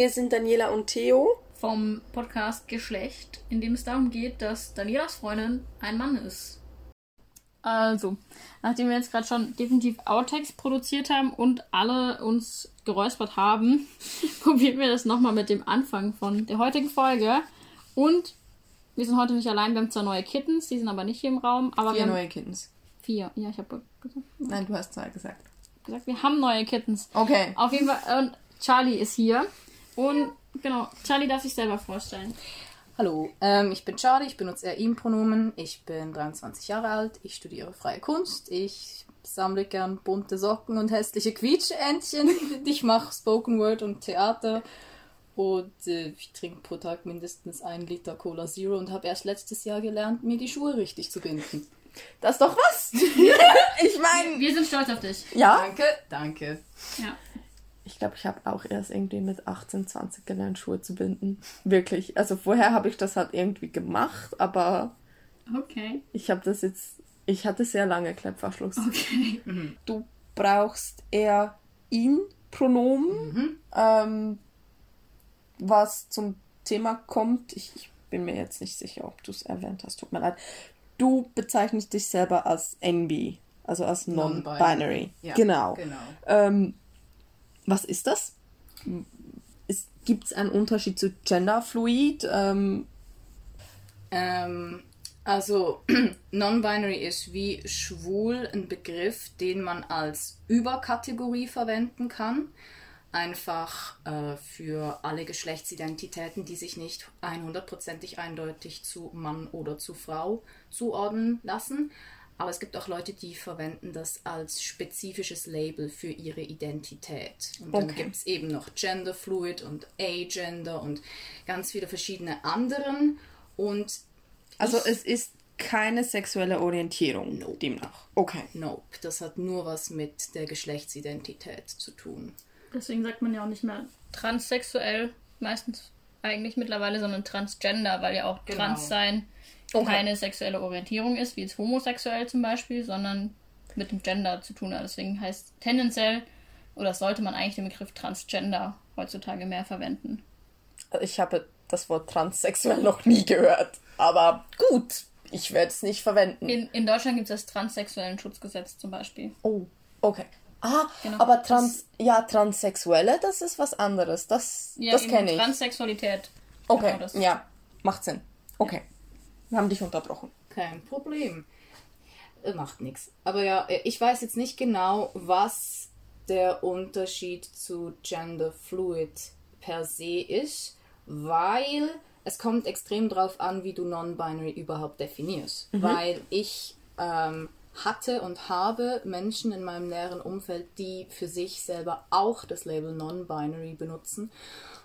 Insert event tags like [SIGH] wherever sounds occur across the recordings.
Hier sind Daniela und Theo. vom Podcast Geschlecht, in dem es darum geht, dass Danielas Freundin ein Mann ist. Also, nachdem wir jetzt gerade schon definitiv Outtakes produziert haben und alle uns geräuspert haben, [LAUGHS] probieren wir das nochmal mit dem Anfang von der heutigen Folge. Und wir sind heute nicht allein, wir haben zwar neue Kittens, die sind aber nicht hier im Raum, aber wir Vier neue Kittens. vier. Ja, ich habe gesagt, Nein, du hast zwei gesagt. gesagt, wir haben neue Kittens. Okay. Auf jeden Fall, und Charlie ist hier. Und genau, Charlie darf sich selber vorstellen. Hallo, ähm, ich bin Charlie, ich benutze eher ihm-Pronomen. Ich bin 23 Jahre alt, ich studiere freie Kunst. Ich sammle gern bunte Socken und hässliche Quietschentchen. [LAUGHS] ich mache Spoken Word und Theater. Und äh, ich trinke pro Tag mindestens einen Liter Cola Zero und habe erst letztes Jahr gelernt, mir die Schuhe richtig zu binden. Das ist doch was. [LAUGHS] ich meine. Wir sind stolz auf dich. Ja. Danke, danke. Ja. Ich glaube, ich habe auch erst irgendwie mit 18, 20 gelernt, Schuhe zu binden. Wirklich. Also vorher habe ich das halt irgendwie gemacht, aber Okay. ich habe das jetzt. Ich hatte sehr lange Klettverschluss. Okay. [LAUGHS] Du brauchst eher ihn-Pronomen, ähm, was zum Thema kommt. Ich, ich bin mir jetzt nicht sicher, ob du es erwähnt hast. Tut mir leid. Du bezeichnest dich selber als NB, also als Non-binary. Non-Binary. Ja, genau. genau. Ähm, was ist das? Gibt es einen Unterschied zu Genderfluid? Ähm, Ähm, also, [CLEARS THROAT] Non-Binary ist wie schwul ein Begriff, den man als Überkategorie verwenden kann. Einfach äh, für alle Geschlechtsidentitäten, die sich nicht 100%ig eindeutig zu Mann oder zu Frau zuordnen lassen. Aber es gibt auch Leute, die verwenden das als spezifisches Label für ihre Identität. Und dann Okay. gibt es eben noch Genderfluid und Agender und ganz viele verschiedene anderen. Und also es ist keine sexuelle Orientierung Nope. demnach. Okay. Nope, das hat nur was mit der Geschlechtsidentität zu tun. Deswegen sagt man ja auch nicht mehr transsexuell, meistens eigentlich mittlerweile, sondern transgender, weil ja auch Genau. trans sein Okay. keine sexuelle Orientierung ist, wie jetzt homosexuell zum Beispiel, sondern mit dem Gender zu tun hat. Deswegen heißt tendenziell, oder sollte man eigentlich den Begriff Transgender heutzutage mehr verwenden. Ich habe das Wort transsexuell noch nie gehört. Aber gut, ich werde es nicht verwenden. In, in Deutschland gibt es das transsexuellen Schutzgesetz zum Beispiel. Oh, okay. Ah, Genau. aber trans, ja, Transsexuelle, das ist was anderes. Das, Ja, das kenne ich. Transsexualität. okay, Genau, das- ja, macht Sinn. Okay. Wir haben dich unterbrochen. Kein Problem. Äh, Macht nichts. Aber ja, äh, ich weiß jetzt nicht genau, was der Unterschied zu Gender Fluid per se ist, weil es kommt extrem drauf an, wie du Non-Binary überhaupt definierst. Weil ich ähm, hatte und habe Menschen in meinem näheren Umfeld, die für sich selber auch das Label Non-Binary benutzen.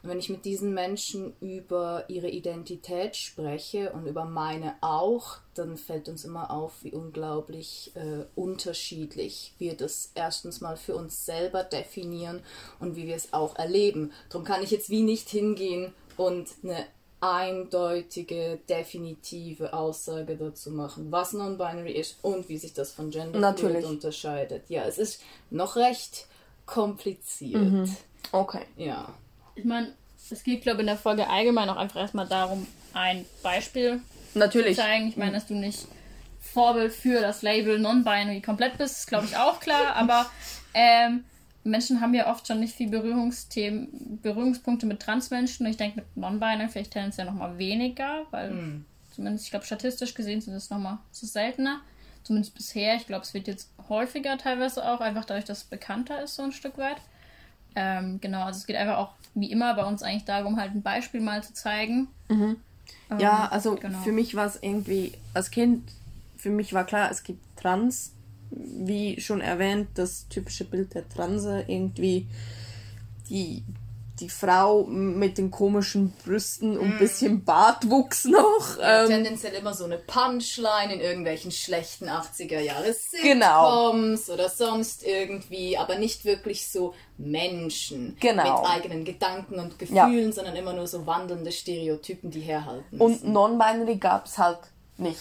Und wenn ich mit diesen Menschen über ihre Identität spreche und über meine auch, dann fällt uns immer auf, wie unglaublich äh, unterschiedlich wir das erstens mal für uns selber definieren und wie wir es auch erleben. Darum kann ich jetzt wie nicht hingehen und eine eindeutige, definitive Aussage dazu machen, was Non-Binary ist und wie sich das von Gender unterscheidet. Ja, es ist noch recht kompliziert. Mhm. Okay. Ja. Ich meine, es geht, glaube ich, in der Folge allgemein auch einfach erstmal darum, ein Beispiel Natürlich. zeigen. Ich meine, dass du nicht Vorbild für das Label Non-Binary komplett bist, ist, glaube ich, auch klar. Aber ähm, Menschen haben ja oft schon nicht viel Berührungsthemen, Berührungspunkte mit Transmenschen. Und ich denke, mit Non-Binary vielleicht tendenziell nochmal weniger, weil zumindest, ich glaube, statistisch gesehen sind es nochmal so seltener. Zumindest bisher. Ich glaube, es wird jetzt häufiger teilweise auch, einfach dadurch, dass es bekannter ist, so ein Stück weit. Ähm, genau, also es geht einfach auch, wie immer, bei uns eigentlich darum, halt ein Beispiel mal zu zeigen. Ja, Ähm, also genau. für mich war es irgendwie, als Kind, für mich war klar, es gibt Trans, wie schon erwähnt, das typische Bild der Transe, irgendwie die, die Frau mit den komischen Brüsten und ein bisschen Bartwuchs noch. Ja, Ähm, tendenziell immer so eine Punchline in irgendwelchen schlechten 80er Jahre Sitcoms Genau. oder sonst irgendwie, aber nicht wirklich so Menschen Genau. mit eigenen Gedanken und Gefühlen, sondern immer nur so wandelnde Stereotypen, die herhalten. und müssen. Non-Binary gab es halt nicht.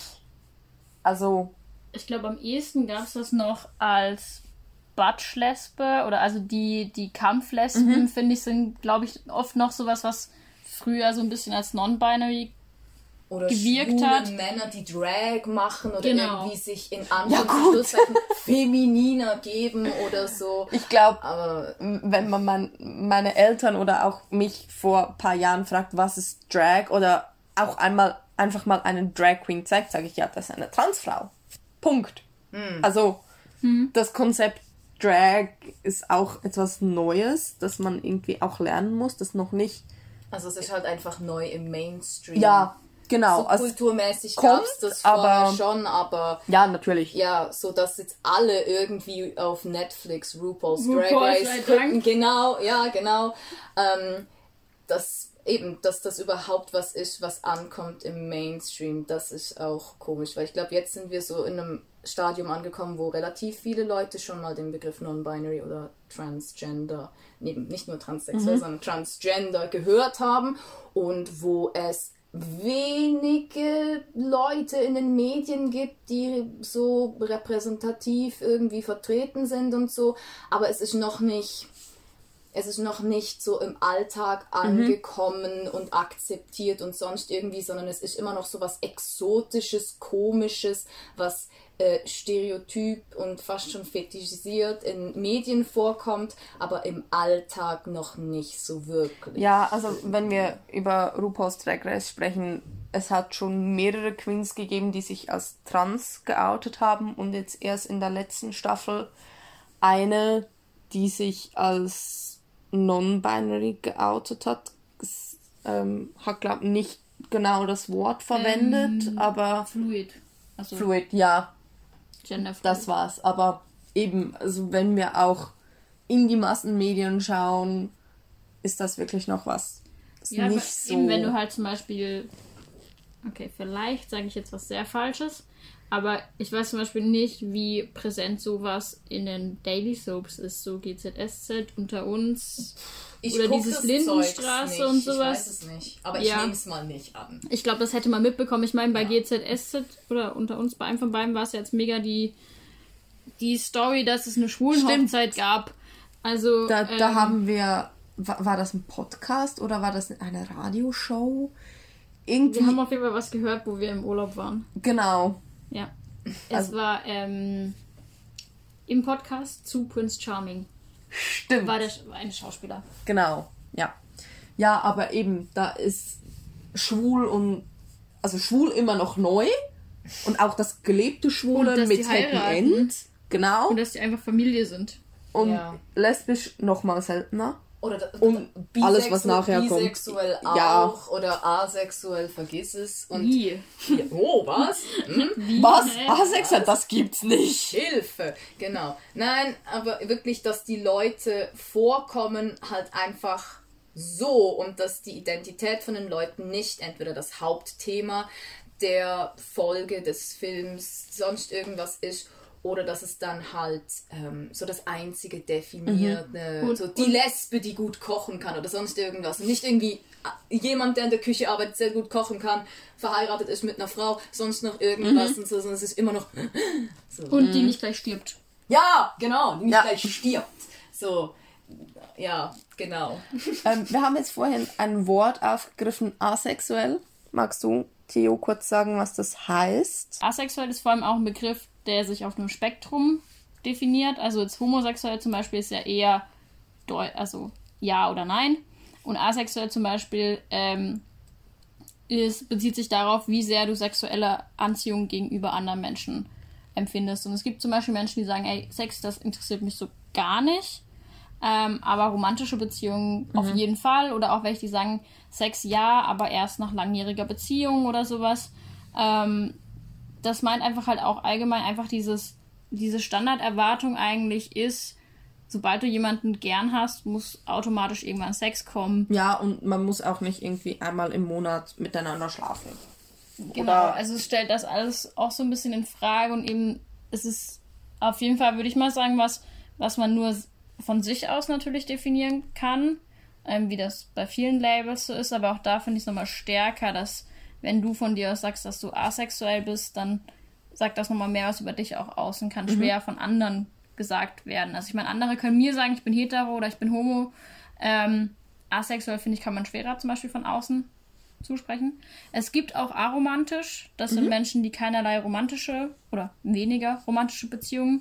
Also, Ich glaube, am ehesten gab es das noch als Butch-Lesbe oder also die, die Kampflesben, Mhm. finde ich, sind, glaube ich, oft noch sowas, was früher so ein bisschen als non-binary oder gewirkt hat. Männer, die Drag machen oder Genau. irgendwie sich in. Anführungszeichen [LAUGHS] femininer geben oder so. Ich glaube, wenn man mein, meine Eltern oder auch mich vor ein paar Jahren fragt, was ist Drag oder auch einmal einfach mal einen Drag Queen zeigt, sage ich ja, das ist eine Transfrau. Punkt. Also das Konzept Drag ist auch etwas Neues, das man irgendwie auch lernen muss, das noch nicht. also es ist halt einfach neu im Mainstream. Ja, genau. So also, kulturmäßig kommt, gab es das vorher aber- schon, aber ja, natürlich. ja, so dass jetzt alle irgendwie auf Netflix RuPaul's Drag RuPaul's Race Drag gucken. Genau, ja, genau. Ähm, dass eben, dass das überhaupt was ist, was ankommt im Mainstream, das ist auch komisch, weil ich glaube, jetzt sind wir so in einem Stadium angekommen, wo relativ viele Leute schon mal den Begriff Non-Binary oder Transgender, nee, nicht nur transsexuell, sondern Transgender gehört haben und wo es wenige Leute in den Medien gibt, die so repräsentativ irgendwie vertreten sind und so, aber es ist noch nicht es ist noch nicht so im Alltag angekommen und akzeptiert und sonst irgendwie, sondern es ist immer noch so was Exotisches, Komisches, was äh, stereotyp und fast schon fetischisiert in Medien vorkommt, aber im Alltag noch nicht so wirklich. Ja, also wenn wir über RuPaul's Drag Race sprechen, es hat schon mehrere Queens gegeben, die sich als trans geoutet haben und jetzt erst in der letzten Staffel eine, die sich als non-binary geoutet hat. Ähm, hat, glaube nicht genau das Wort verwendet, Ähm, aber Fluid. Also fluid, ja, Genderfluid. das war's. Aber eben, also wenn wir auch in die Massenmedien schauen, ist das wirklich noch was. Ja, nicht so. eben wenn du halt zum Beispiel, okay, vielleicht sage ich jetzt was sehr Falsches, aber ich weiß zum Beispiel nicht, wie präsent sowas in den Daily Soaps ist, so GZSZ unter uns. Ich Oder dieses Lindenstraße und sowas. Ich weiß es nicht, aber Ja. ich nehme es mal nicht an. Ich glaube, das hätte man mitbekommen. Ich meine, bei GZSZ oder unter uns, bei einem von beiden war es ja jetzt mega die, die Story, dass es eine Schwulenhochzeit gab. Also, Da, da ähm, haben wir, war, war das ein Podcast oder war das eine Radioshow? Irgendwie, wir haben auf jeden Fall was gehört, wo wir im Urlaub waren. genau. Ja. Es Also- war ähm, im Podcast zu Prince Charming. Stimmt. War der war ein Schauspieler. Genau, ja. Ja, aber eben, da ist schwul und, also schwul immer noch neu und auch das gelebte Schwule mit Happy. End. Genau. Und dass die einfach Familie sind. Und Ja. lesbisch noch mal seltener. Oder da, Und alles, was nachher kommt. bisexuell auch Ja. oder asexuell, vergiss es. Und Wie? Oh, was? Hm? [LAUGHS] Was? Hä? Asexuell, das gibt's nicht. Hilfe! Genau. Nein, aber wirklich, dass die Leute vorkommen halt einfach so und dass die Identität von den Leuten nicht entweder das Hauptthema der Folge des Films, sonst irgendwas ist, oder dass es dann halt ähm, so das einzige definierte, Und- so die Lesbe, die gut kochen kann oder sonst irgendwas. Und nicht irgendwie äh, jemand, der in der Küche arbeitet, sehr gut kochen kann, verheiratet ist mit einer Frau, sonst noch irgendwas und so, sondern es ist immer noch [LAUGHS] so. Und die nicht gleich stirbt. Ja, genau, die nicht Ja. gleich stirbt. So, ja, genau. [LAUGHS] Ähm, wir haben jetzt vorhin ein Wort aufgegriffen, asexuell. Magst du, Theo, kurz sagen, was das heißt? Asexuell ist vor allem auch ein Begriff, der sich auf einem Spektrum definiert. Also jetzt homosexuell zum Beispiel ist ja eher also ja oder nein. Und asexuell zum Beispiel ähm, ist, bezieht sich darauf, wie sehr du sexuelle Anziehung gegenüber anderen Menschen empfindest. Und es gibt zum Beispiel Menschen, die sagen, ey, Sex, das interessiert mich so gar nicht. Ähm, aber romantische Beziehungen auf jeden Fall. Oder auch welche, die sagen, Sex ja, aber erst nach langjähriger Beziehung oder sowas. Ähm, das meint einfach halt auch allgemein einfach dieses, diese Standarderwartung eigentlich ist, sobald du jemanden gern hast, muss automatisch irgendwann Sex kommen. Ja, und man muss auch nicht irgendwie einmal im Monat miteinander schlafen. Genau, Oder- also es stellt das alles auch so ein bisschen in Frage und eben es ist auf jeden Fall, würde ich mal sagen, was, was man nur von sich aus natürlich definieren kann, ähm, wie das bei vielen Labels so ist, aber auch da finde ich es nochmal stärker, dass wenn du von dir aus sagst, dass du asexuell bist, dann sagt das nochmal mehr was über dich auch aus und kann schwer von anderen gesagt werden. Also ich meine, andere können mir sagen, ich bin hetero oder ich bin homo. Ähm, asexuell, finde ich, kann man schwerer zum Beispiel von außen zusprechen. Es gibt auch aromantisch. Das sind Menschen, die keinerlei romantische oder weniger romantische Beziehungen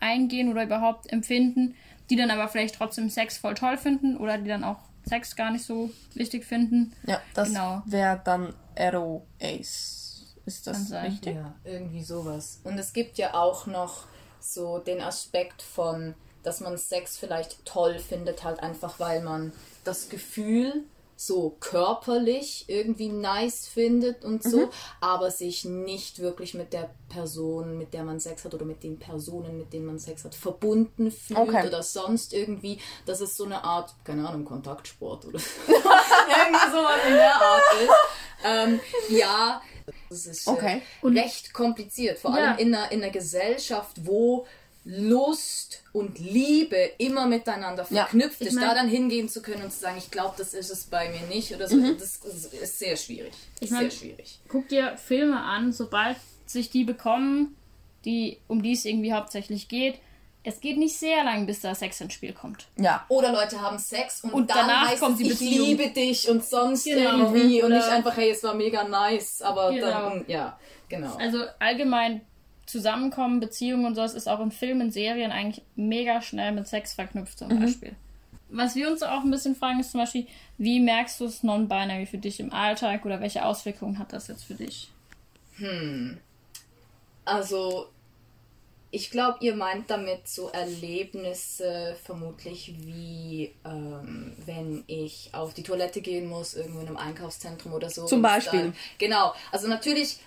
eingehen oder überhaupt empfinden, die dann aber vielleicht trotzdem Sex voll toll finden oder die dann auch Sex gar nicht so wichtig finden. Ja, das Genau. wäre dann Arrow Ace. Ist das sein. richtig? Ja, irgendwie sowas. Und es gibt ja auch noch so den Aspekt von, dass man Sex vielleicht toll findet, halt einfach weil man das Gefühl so körperlich irgendwie nice findet und so, aber sich nicht wirklich mit der Person, mit der man Sex hat oder mit den Personen, mit denen man Sex hat, verbunden fühlt Okay. oder sonst irgendwie, dass es so eine Art, keine Ahnung, Kontaktsport oder [LAUGHS] [LAUGHS] irgendwie sowas in der Art ist. Ähm, ja, das ist äh, Okay. recht kompliziert, vor Ja. allem in einer, in einer Gesellschaft, wo Lust und Liebe immer miteinander Ja. verknüpft Ich ist, mein- da dann hingehen zu können und zu sagen, ich glaube, das ist es bei mir nicht oder so, Mhm. das ist sehr schwierig. Ich Sehr mein- schwierig. Guck dir Filme an, sobald sich die bekommen, die, um die es irgendwie hauptsächlich geht. Es geht nicht sehr lang, bis da Sex ins Spiel kommt. Ja. Oder Leute haben Sex und, Und dann danach heißt kommt die ich Beziehung. liebe dich und sonst Genau. irgendwie und nicht einfach, hey, es war mega nice, aber Genau. dann, ja, genau. Also allgemein Zusammenkommen, Beziehungen und sowas ist auch in Filmen, Serien eigentlich mega schnell mit Sex verknüpft zum Beispiel. Was wir uns auch ein bisschen fragen, ist zum Beispiel, wie merkst du es non-binary für dich im Alltag oder welche Auswirkungen hat das jetzt für dich? Also, ich glaube, ihr meint damit so Erlebnisse vermutlich wie, ähm, wenn ich auf die Toilette gehen muss, irgendwo in einem Einkaufszentrum oder so. Zum Beispiel. Dann, genau. Also natürlich,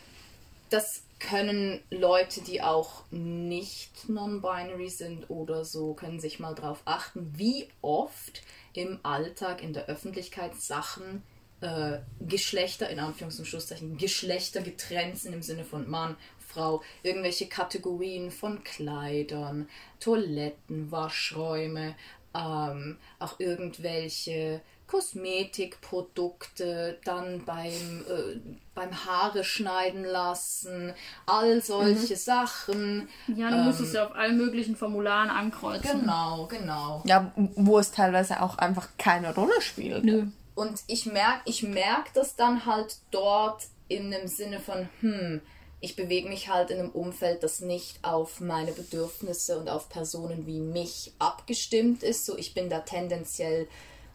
das können Leute, die auch nicht non-binary sind oder so, können sich mal drauf achten, wie oft im Alltag, in der Öffentlichkeit Sachen äh, Geschlechter, in Anführungs- und Schlusszeichen, Geschlechter getrennt sind im Sinne von Mann, Frau, irgendwelche Kategorien von Kleidern, Toiletten, Waschräume, ähm, auch irgendwelche Kosmetikprodukte, dann beim, äh, beim Haare schneiden lassen, all solche Sachen. Ja, du musst es ja auf allen möglichen Formularen ankreuzen. Genau, genau. Ja, wo es teilweise auch einfach keine Rolle spielt. Nö. Und ich merke ich merk das dann halt dort in dem Sinne von, hm, ich bewege mich halt in einem Umfeld, das nicht auf meine Bedürfnisse und auf Personen wie mich abgestimmt ist. So, ich bin da tendenziell,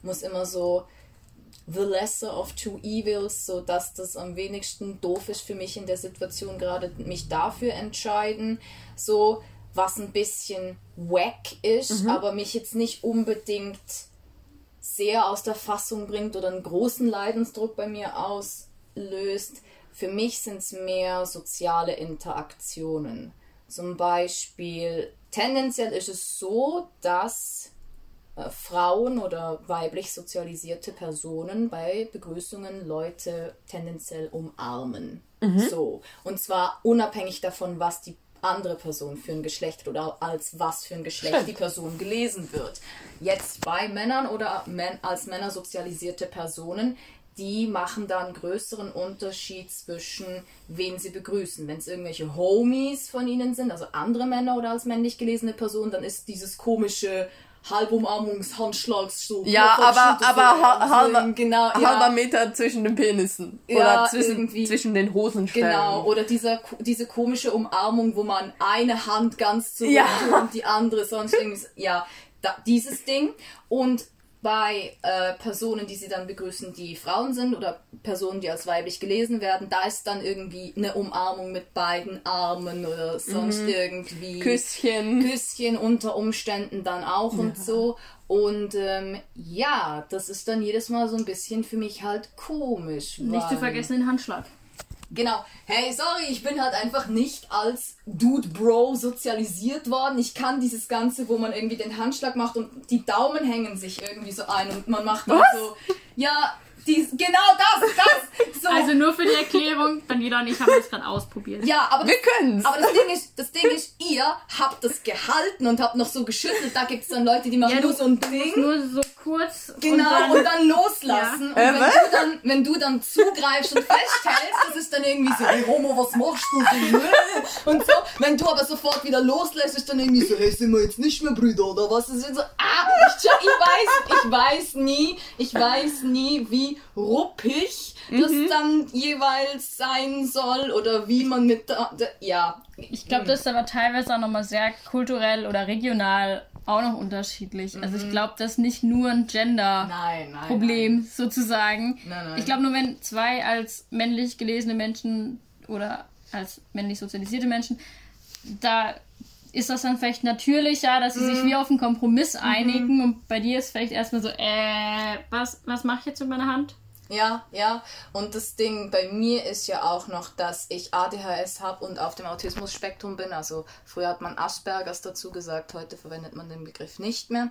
muss immer so the lesser of two evils, so dass das am wenigsten doof ist für mich in der Situation gerade, mich dafür entscheiden. So, was ein bisschen wack ist, aber mich jetzt nicht unbedingt sehr aus der Fassung bringt oder einen großen Leidensdruck bei mir auslöst. Für mich sind es mehr soziale Interaktionen. Zum Beispiel, tendenziell ist es so, dass äh, Frauen oder weiblich sozialisierte Personen bei Begrüßungen Leute tendenziell umarmen. So. Und zwar unabhängig davon, was die andere Person für ein Geschlecht oder als was für ein Geschlecht Stimmt. die Person gelesen wird. Jetzt bei Männern oder als Männer sozialisierte Personen, die machen da einen größeren Unterschied zwischen wen sie begrüßen. Wenn es irgendwelche Homies von ihnen sind, also andere Männer oder als männlich gelesene Personen, dann ist dieses komische Halbumarmungs-Handschlags so. Ja, aber, aber so ha halber, aussehen. genau, ja. halber Meter zwischen den Penissen. Ja, Oder zwischen, zwischen den Hosenstellen. Genau, oder dieser, diese komische Umarmung, wo man eine Hand ganz zurück Ja. und die andere sonst irgendwie. so- Ja, da, dieses Ding. Und bei äh, Personen, die sie dann begrüßen, die Frauen sind oder Personen, die als weiblich gelesen werden, da ist dann irgendwie eine Umarmung mit beiden Armen oder sonst irgendwie. Küsschen. Küsschen unter Umständen dann auch und so. Und ähm, ja, das ist dann jedes Mal so ein bisschen für mich halt komisch. Nicht zu vergessen den Handschlag. Genau. Hey, sorry, ich bin halt einfach nicht als Dude Bro sozialisiert worden. Ich kann dieses Ganze, wo man irgendwie den Handschlag macht und die Daumen hängen sich irgendwie so ein und man macht dann Was? so. Ja, dies, genau das, das. So. Also nur für die Erklärung, Daniela und ich haben das gerade ausprobiert. ja, aber Wir können's. aber das Ding ist, das Ding ist, ihr habt das gehalten und habt noch so geschüttelt. Da gibt es dann Leute, die machen Ja, nur du- so ein Ding. Nur so kurz. Genau, und dann, und dann loslassen. Ja. Und wenn du, dann, wenn du dann zugreifst und festhältst, das ist dann irgendwie so, hey Homo, was machst du? So, und so. Wenn du aber sofort wieder loslässt, ist dann irgendwie so, hey, sind wir jetzt nicht mehr Brüder oder was? Das ist so, ah, ich, ich weiß, ich weiß nie, ich weiß nie, wie ruppig das dann jeweils sein soll oder wie man mit, da, da, ja. Ich glaube, das ist aber teilweise auch nochmal sehr kulturell oder regional auch noch unterschiedlich. Also ich glaube, das ist nicht nur ein. Gender-Problem sozusagen. Nein, nein. Ich glaube nur, wenn zwei als männlich gelesene Menschen oder als männlich sozialisierte Menschen, da ist das dann vielleicht natürlicher, dass sie sich wie auf einen Kompromiss einigen und bei dir ist vielleicht erstmal so, äh, was, was mache ich jetzt mit meiner Hand? Ja, ja. Und das Ding bei mir ist ja auch noch, dass ich ADHS habe und auf dem Autismus-Spektrum bin. Also früher hat man Aspergers dazu gesagt, heute verwendet man den Begriff nicht mehr.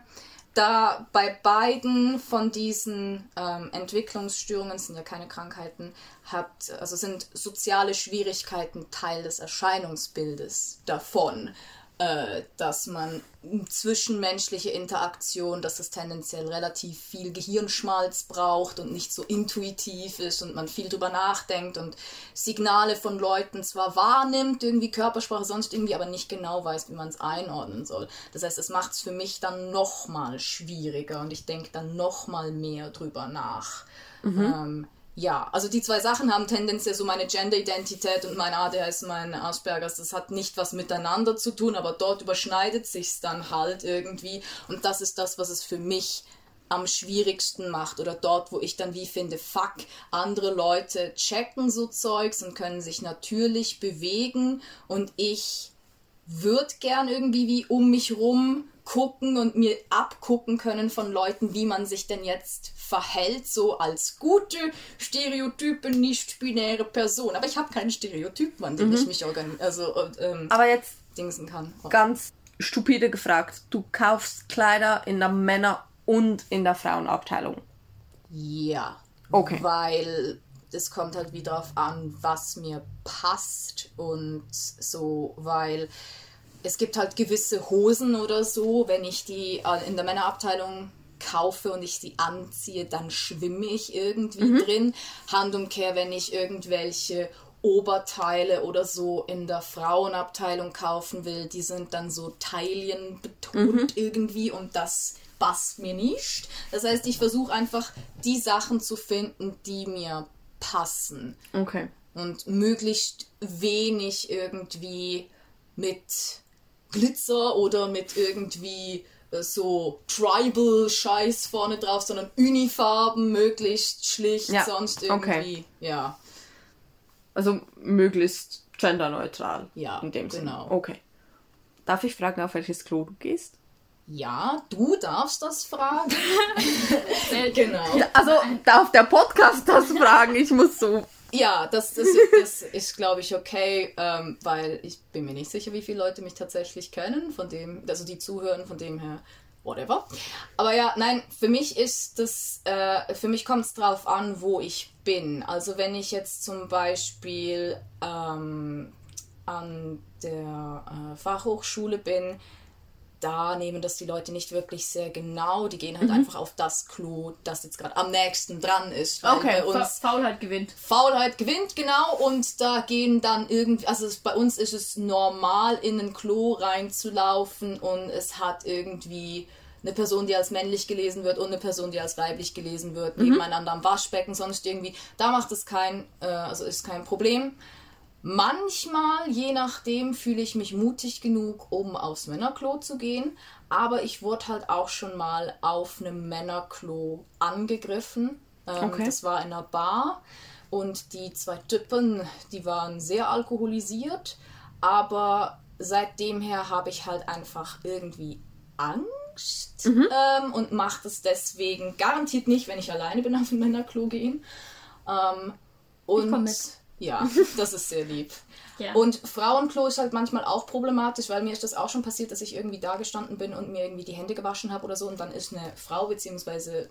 Da bei beiden von diesen ähm, Entwicklungsstörungen sind ja keine Krankheiten, hat, also sind soziale Schwierigkeiten Teil des Erscheinungsbildes davon äh, dass man zwischenmenschliche Interaktion, dass es tendenziell relativ viel Gehirnschmalz braucht und nicht so intuitiv ist und man viel drüber nachdenkt und Signale von Leuten zwar wahrnimmt, irgendwie Körpersprache, sonst irgendwie, aber nicht genau weiß, wie man es einordnen soll. Das heißt, es macht es für mich dann nochmal schwieriger und ich denke dann nochmal mehr drüber nach. Ähm, ja, also die zwei Sachen haben tendenziell so meine Gender-Identität und mein ADHS, mein Aspergers, das hat nicht was miteinander zu tun, aber dort überschneidet sich's dann halt irgendwie. Und das ist das, was es für mich am schwierigsten macht oder dort, wo ich dann wie finde, fuck, andere Leute checken so Zeugs und können sich natürlich bewegen. Und ich würde gern irgendwie wie um mich rum gucken und mir abgucken können von Leuten, wie man sich denn jetzt verhält, so als gute, stereotype, nicht-binäre Person. Aber ich habe keine Stereotypen, an denen ich mich also, ähm, Aber jetzt dingsen kann. ganz stupide gefragt. Du kaufst Kleider in der Männer- und in der Frauenabteilung. Ja. Okay. Weil es kommt halt wieder darauf an, was mir passt und so, weil es gibt halt gewisse Hosen oder so, wenn ich die äh, in der Männerabteilung kaufe und ich sie anziehe, dann schwimme ich irgendwie drin. Handumkehr, wenn ich irgendwelche Oberteile oder so in der Frauenabteilung kaufen will, die sind dann so taillenbetont irgendwie und das passt mir nicht. Das heißt, ich versuche einfach die Sachen zu finden, die mir passen Okay. und möglichst wenig irgendwie mit Glitzer oder mit irgendwie äh, so Tribal-Scheiß vorne drauf, sondern Unifarben, möglichst schlicht, Ja, sonst okay. irgendwie, ja. Also möglichst genderneutral. Ja, in dem Sinne. genau. Okay. Darf ich fragen, auf welches Klo du gehst? Ja, du darfst das fragen. [LAUGHS] [LAUGHS] genau. Also darf der Podcast das fragen? Ich muss so. Ja, das, das, das [LAUGHS] ist, glaube ich, okay, ähm, weil ich bin mir nicht sicher, wie viele Leute mich tatsächlich kennen, von dem, also die zuhören, von dem her, whatever. Aber ja, nein, für mich ist das, äh, für mich kommt es drauf an, wo ich bin. Also wenn ich jetzt zum Beispiel ähm, an der äh, Fachhochschule bin, da nehmen das die Leute nicht wirklich sehr genau. Die gehen halt einfach auf das Klo, das jetzt gerade am nächsten dran ist. Okay, bei uns Fa Faulheit gewinnt. Faulheit gewinnt, genau, und da gehen dann irgendwie, also es, bei uns ist es normal, in ein Klo reinzulaufen und es hat irgendwie eine Person, die als männlich gelesen wird und eine Person, die als weiblich gelesen wird, nebeneinander am Waschbecken, sonst irgendwie, da macht es kein, äh, also ist kein Problem. Manchmal, je nachdem, fühle ich mich mutig genug, um aufs Männerklo zu gehen. Aber ich wurde halt auch schon mal auf einem Männerklo angegriffen. Ähm, Okay. Das war in einer Bar. Und die zwei Typen, die waren sehr alkoholisiert. Aber seitdem her habe ich halt einfach irgendwie Angst ähm, und mache das deswegen garantiert nicht, wenn ich alleine bin auf ein Männerklo gehen. Ähm, und. Ja, [LAUGHS] das ist sehr lieb. Ja. Und Frauenklo ist halt manchmal auch problematisch, weil mir ist das auch schon passiert, dass ich irgendwie da gestanden bin und mir irgendwie die Hände gewaschen habe oder so und dann ist eine Frau beziehungsweise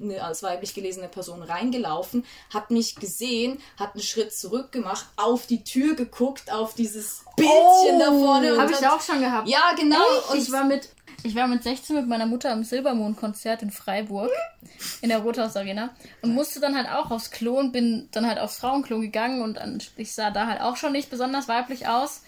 eine als weiblich gelesene Person reingelaufen, hat mich gesehen, hat einen Schritt zurück gemacht, auf die Tür geguckt, auf dieses Bildchen da vorne. Habe ich hat- auch schon gehabt. Ja, genau. Ey, und ich war mit ich war mit 16 mit meiner Mutter am Silbermond-Konzert in Freiburg in der Rothaus Arena und musste dann halt auch aufs Klo und bin dann halt aufs Frauenklo gegangen und ich sah da halt auch schon nicht besonders weiblich aus.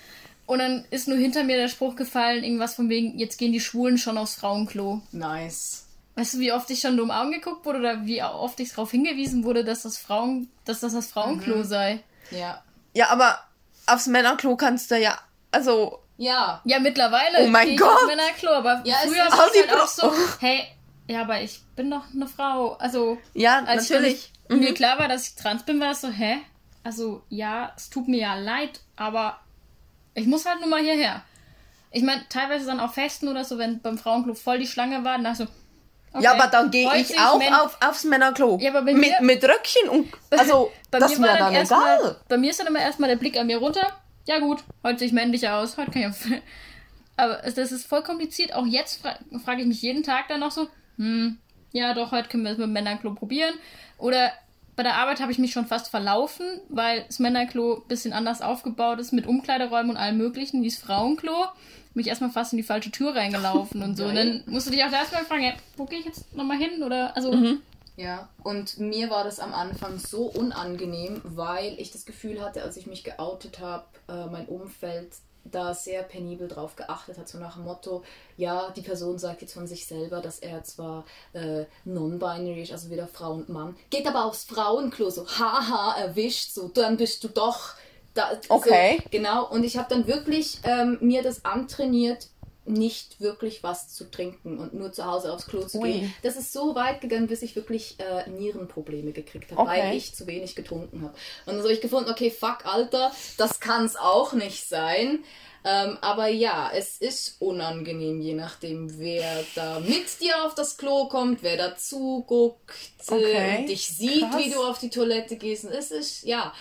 Und dann ist nur hinter mir der Spruch gefallen, irgendwas von wegen, jetzt gehen die Schwulen schon aufs Frauenklo. nice. Weißt du, wie oft ich schon dumm Augen geguckt wurde oder wie oft ich darauf hingewiesen wurde, dass das Frauen, dass das das Frauenklo Mhm. sei? Ja. Ja, aber aufs Männerklo kannst du ja. Also, Ja. Ja, mittlerweile Oh mein Gott. aufs Männerklo, aber Ja, früher war es halt auch so, hey, ja, aber ich bin doch eine Frau. Also, ja, als natürlich. ich mir klar war, dass ich trans bin, war es so, hä? Also, ja, es tut mir ja leid, aber ich muss halt nur mal hierher. Ich meine, teilweise dann auf Festen oder so, wenn beim Frauenklo voll die Schlange war, dann dachte ich so, okay, Ja, aber dann gehe ich auch Män- auf, aufs Männerklo. Ja, aber mit, mir- mit Röckchen und. [LAUGHS] Also, Bei das wäre dann dann egal. bei mir ist dann immer erstmal der Blick an mir runter. Ja gut, heute sehe ich männlicher aus, heute kann ich auf... [LAUGHS] Aber das ist voll kompliziert. Auch jetzt fra frage ich mich jeden Tag dann noch so, hm, ja doch, heute können wir es mit dem Männerklo probieren. Oder bei der Arbeit habe ich mich schon fast verlaufen, weil das Männerklo ein bisschen anders aufgebaut ist mit Umkleideräumen und allem möglichen, wie das Frauenklo. Bin ich erstmal fast in die falsche Tür reingelaufen und so. Und dann musst du dich auch erstmal fragen, ja, wo gehe ich jetzt nochmal hin? Oder also Ja, und mir war das am Anfang so unangenehm, weil ich das Gefühl hatte, als ich mich geoutet habe, äh, mein Umfeld da sehr penibel drauf geachtet hat, so nach dem Motto, ja, die Person sagt jetzt von sich selber, dass er zwar äh, non-binary ist, also weder Frau und Mann, geht aber aufs Frauenklo, so haha, erwischt, so, dann bist du doch da. Okay. So, genau, und ich habe dann wirklich ähm, mir das antrainiert, nicht wirklich was zu trinken und nur zu Hause aufs Klo zu Ui. gehen. Das ist so weit gegangen, bis ich wirklich äh, Nierenprobleme gekriegt habe, Okay. weil ich zu wenig getrunken habe. Und dann habe ich gefunden, okay, fuck, Alter, das kann es auch nicht sein. Ähm, aber ja, es ist unangenehm, je nachdem, wer da mit dir auf das Klo kommt, wer da zuguckt äh, Okay, dich sieht, krass. wie du auf die Toilette gehst. Es ist, ja,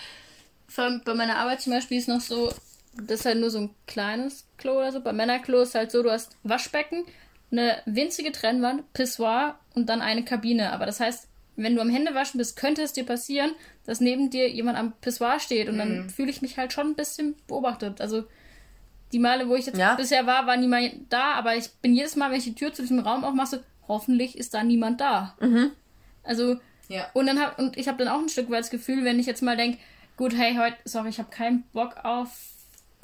vor allem bei meiner Arbeit zum Beispiel ist noch so, das ist halt nur so ein kleines Klo oder so. Bei Männerklo ist halt so, du hast Waschbecken, eine winzige Trennwand, Pissoir und dann eine Kabine. Aber das heißt, wenn du am Händewaschen bist, könnte es dir passieren, dass neben dir jemand am Pissoir steht und dann fühle ich mich halt schon ein bisschen beobachtet. Also die Male, wo ich jetzt Ja. bisher war, war niemand da, aber ich bin jedes Mal, wenn ich die Tür zu diesem Raum aufmache, so, hoffentlich ist da niemand da. Also ja. und dann hab, und ich habe dann auch ein Stück weit das Gefühl, wenn ich jetzt mal denke, gut, hey, heute, sorry, ich habe keinen Bock auf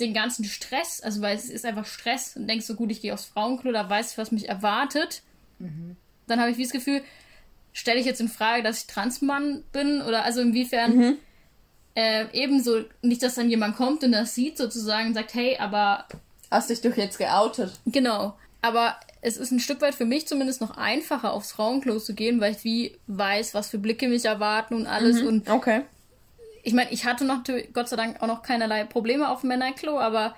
den ganzen Stress, also weil es ist einfach Stress und denkst so, gut, ich gehe aufs Frauenklo, da weiß ich, was mich erwartet. Dann habe ich wie das Gefühl, stelle ich jetzt in Frage, dass ich Transmann bin oder also inwiefern äh, ebenso nicht, dass dann jemand kommt und das sieht sozusagen und sagt, hey, aber Hast dich doch jetzt geoutet. Genau. Aber es ist ein Stück weit für mich zumindest noch einfacher, aufs Frauenklo zu gehen, weil ich wie weiß, was für Blicke mich erwarten und alles. Und Okay. Ich meine, ich hatte noch Gott sei Dank auch noch keinerlei Probleme auf dem Männerklo, aber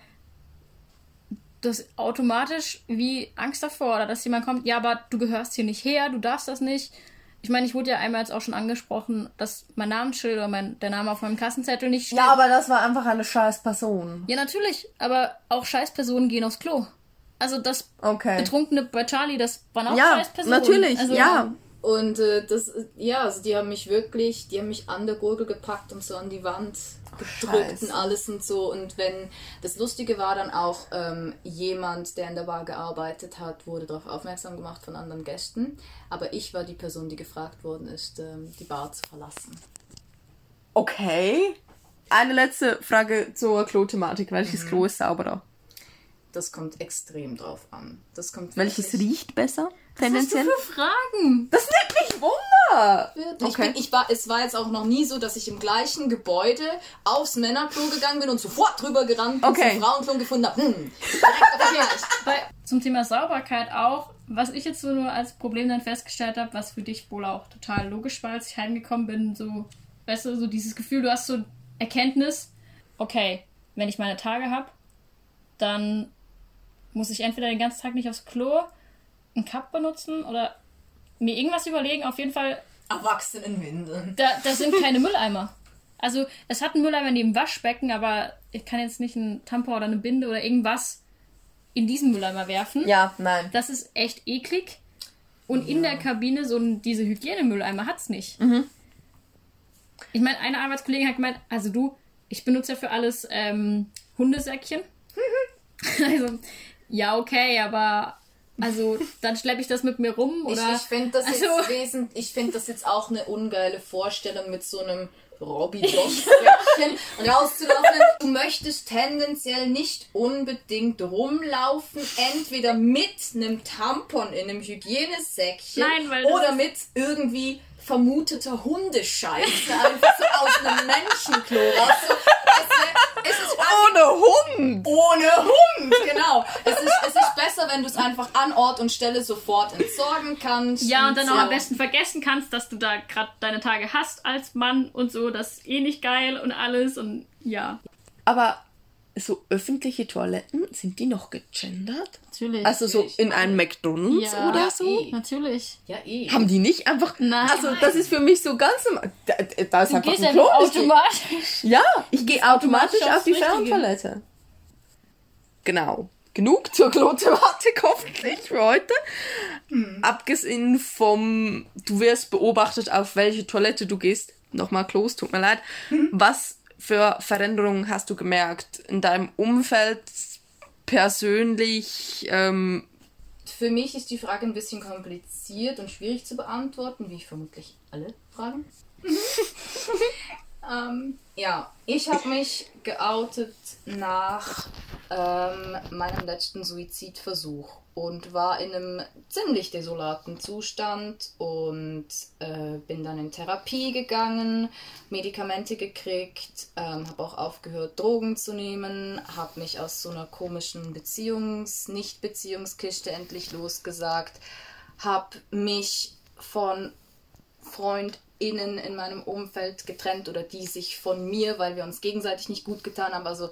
das automatisch wie Angst davor oder dass jemand kommt, ja, aber du gehörst hier nicht her, du darfst das nicht. Ich meine, ich wurde ja einmal jetzt auch schon angesprochen, dass mein Namensschild oder mein, der Name auf meinem Kassenzettel nicht steht. Ja, aber das war einfach eine scheiß Person. ja, natürlich, aber auch Scheißpersonen gehen aufs Klo. Also das Okay. Betrunkene bei Charlie, das waren auch Ja, Scheißpersonen. natürlich, also, ja. Und äh, das, ja, also die haben mich wirklich, die haben mich an der Gurgel gepackt und so an die Wand gedrückt Scheiße. und alles und so. Und wenn, das Lustige war dann auch, ähm, jemand, der in der Bar gearbeitet hat, wurde darauf aufmerksam gemacht von anderen Gästen. Aber ich war die Person, die gefragt worden ist, ähm, die Bar zu verlassen. Okay. Eine letzte Frage zur Klo-Thematik. Welches Mhm. Klo ist sauberer? Das kommt extrem drauf an. Das kommt Welches riecht besser? Was hast du Tendenziell? für Fragen? Das nimmt mich Wunder! Ich Okay. bin, ich war, es war jetzt auch noch nie so, dass ich im gleichen Gebäude aufs Männerklo gegangen bin und sofort drüber gerannt bin, Okay. zum Frauenklo und gefunden habe, hm. Bei, [LAUGHS] zum Thema Sauberkeit auch, was ich jetzt so nur als Problem dann festgestellt habe, was für dich wohl auch total logisch war, als ich heimgekommen bin, so, weißt du, so dieses Gefühl, du hast so Erkenntnis, okay, wenn ich meine Tage habe, dann muss ich entweder den ganzen Tag nicht aufs Klo, einen Cup benutzen oder mir irgendwas überlegen. Auf jeden Fall, Erwachsenenwindeln. da, da sind [LAUGHS] keine Mülleimer. Also, es hat einen Mülleimer neben Waschbecken, aber ich kann jetzt nicht einen Tampon oder eine Binde oder irgendwas in diesen Mülleimer werfen. Ja, nein. Das ist echt eklig. Und in der Kabine so ein, diese Hygienemülleimer hat's nicht. Ich meine, eine Arbeitskollegin hat gemeint, also du, ich benutze ja für alles ähm, Hundesäckchen. [LAUGHS] also, ja, okay, aber also dann schleppe ich das mit mir rum Ich, oder. ich finde das, also, [LAUGHS] jetzt ich das jetzt auch eine ungeile Vorstellung mit so einem Robbie Säckchen [LAUGHS] rauszulaufen. Du möchtest tendenziell nicht unbedingt rumlaufen, entweder mit einem Tampon in einem Hygienesäckchen Nein, oder mit irgendwie vermuteter Hundescheiße einfach so aus einem Menschenklo raus. So, Ohne Hund! ohne Hund, genau. Es ist, es ist besser, wenn du es einfach an Ort und Stelle sofort entsorgen kannst. ja, und dann auch so. am besten vergessen kannst, dass du da gerade deine Tage hast als Mann und so. Das ist eh nicht geil und alles und ja. Aber so öffentliche Toiletten, sind die noch gegendert? Natürlich. Also so in einem McDonalds Ja, oder so? eh. Natürlich. Ja, eh. Haben die nicht einfach. Nein. Also, das ist für mich so ganz. normal. Da, da ist Du einfach gehst ein Klo. einfach Ich geh- automatisch. Ja, ich gehe automatisch automatisch auf die. Frauentoilette. Genau. Genug zur Klothematik [LAUGHS] hoffentlich für heute. Abgesehen vom, du wirst beobachtet, auf welche Toilette du gehst. Nochmal Klos, tut mir leid. Was für Veränderungen hast du gemerkt in deinem Umfeld persönlich? Ähm, Für mich ist die Frage ein bisschen kompliziert und schwierig zu beantworten, wie vermutlich alle Fragen. [LAUGHS] ähm, ja, ich habe mich geoutet nach ähm, meinem letzten Suizidversuch und war in einem ziemlich desolaten Zustand und äh, bin dann in Therapie gegangen, Medikamente gekriegt, ähm, habe auch aufgehört, Drogen zu nehmen, habe mich aus so einer komischen Beziehungs-, Nicht-Beziehungskiste endlich losgesagt, habe mich von FreundInnen in meinem Umfeld getrennt oder die sich von mir, weil wir uns gegenseitig nicht gut getan haben. Also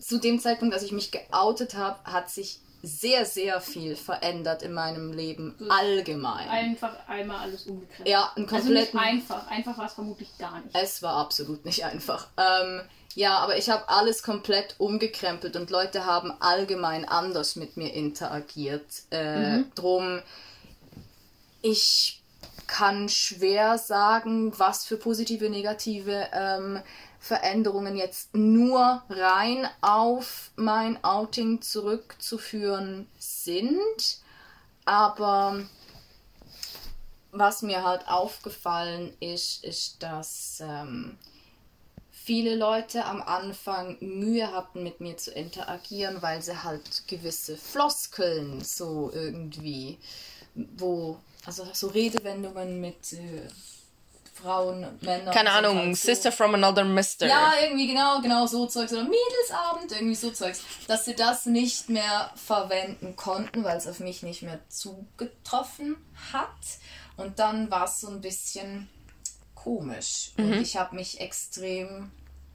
zu dem Zeitpunkt, als ich mich geoutet habe, hat sich sehr, sehr viel verändert in meinem Leben allgemein. Einfach einmal alles umgekrempelt. Ja, einen Also nicht kompletten. einfach. Einfach war es vermutlich gar nicht. Es war absolut nicht einfach. Ähm, ja, aber ich habe alles komplett umgekrempelt und Leute haben allgemein anders mit mir interagiert. Äh, Drum, ich kann schwer sagen, was für positive, negative ähm, Veränderungen jetzt nur rein auf mein Outing zurückzuführen sind. Aber was mir halt aufgefallen ist, ist, dass ähm, viele Leute am Anfang Mühe hatten, mit mir zu interagieren, weil sie halt gewisse Floskeln so irgendwie, wo, also so Redewendungen mit äh, Frauen, Männern. keine sind Ahnung, halt so- Sister from another Mister. ja, irgendwie genau, genau so Zeugs oder Mädelsabend, irgendwie so Zeugs, dass sie das nicht mehr verwenden konnten, weil es auf mich nicht mehr zugetroffen hat. Und dann war es so ein bisschen komisch. Und ich habe mich extrem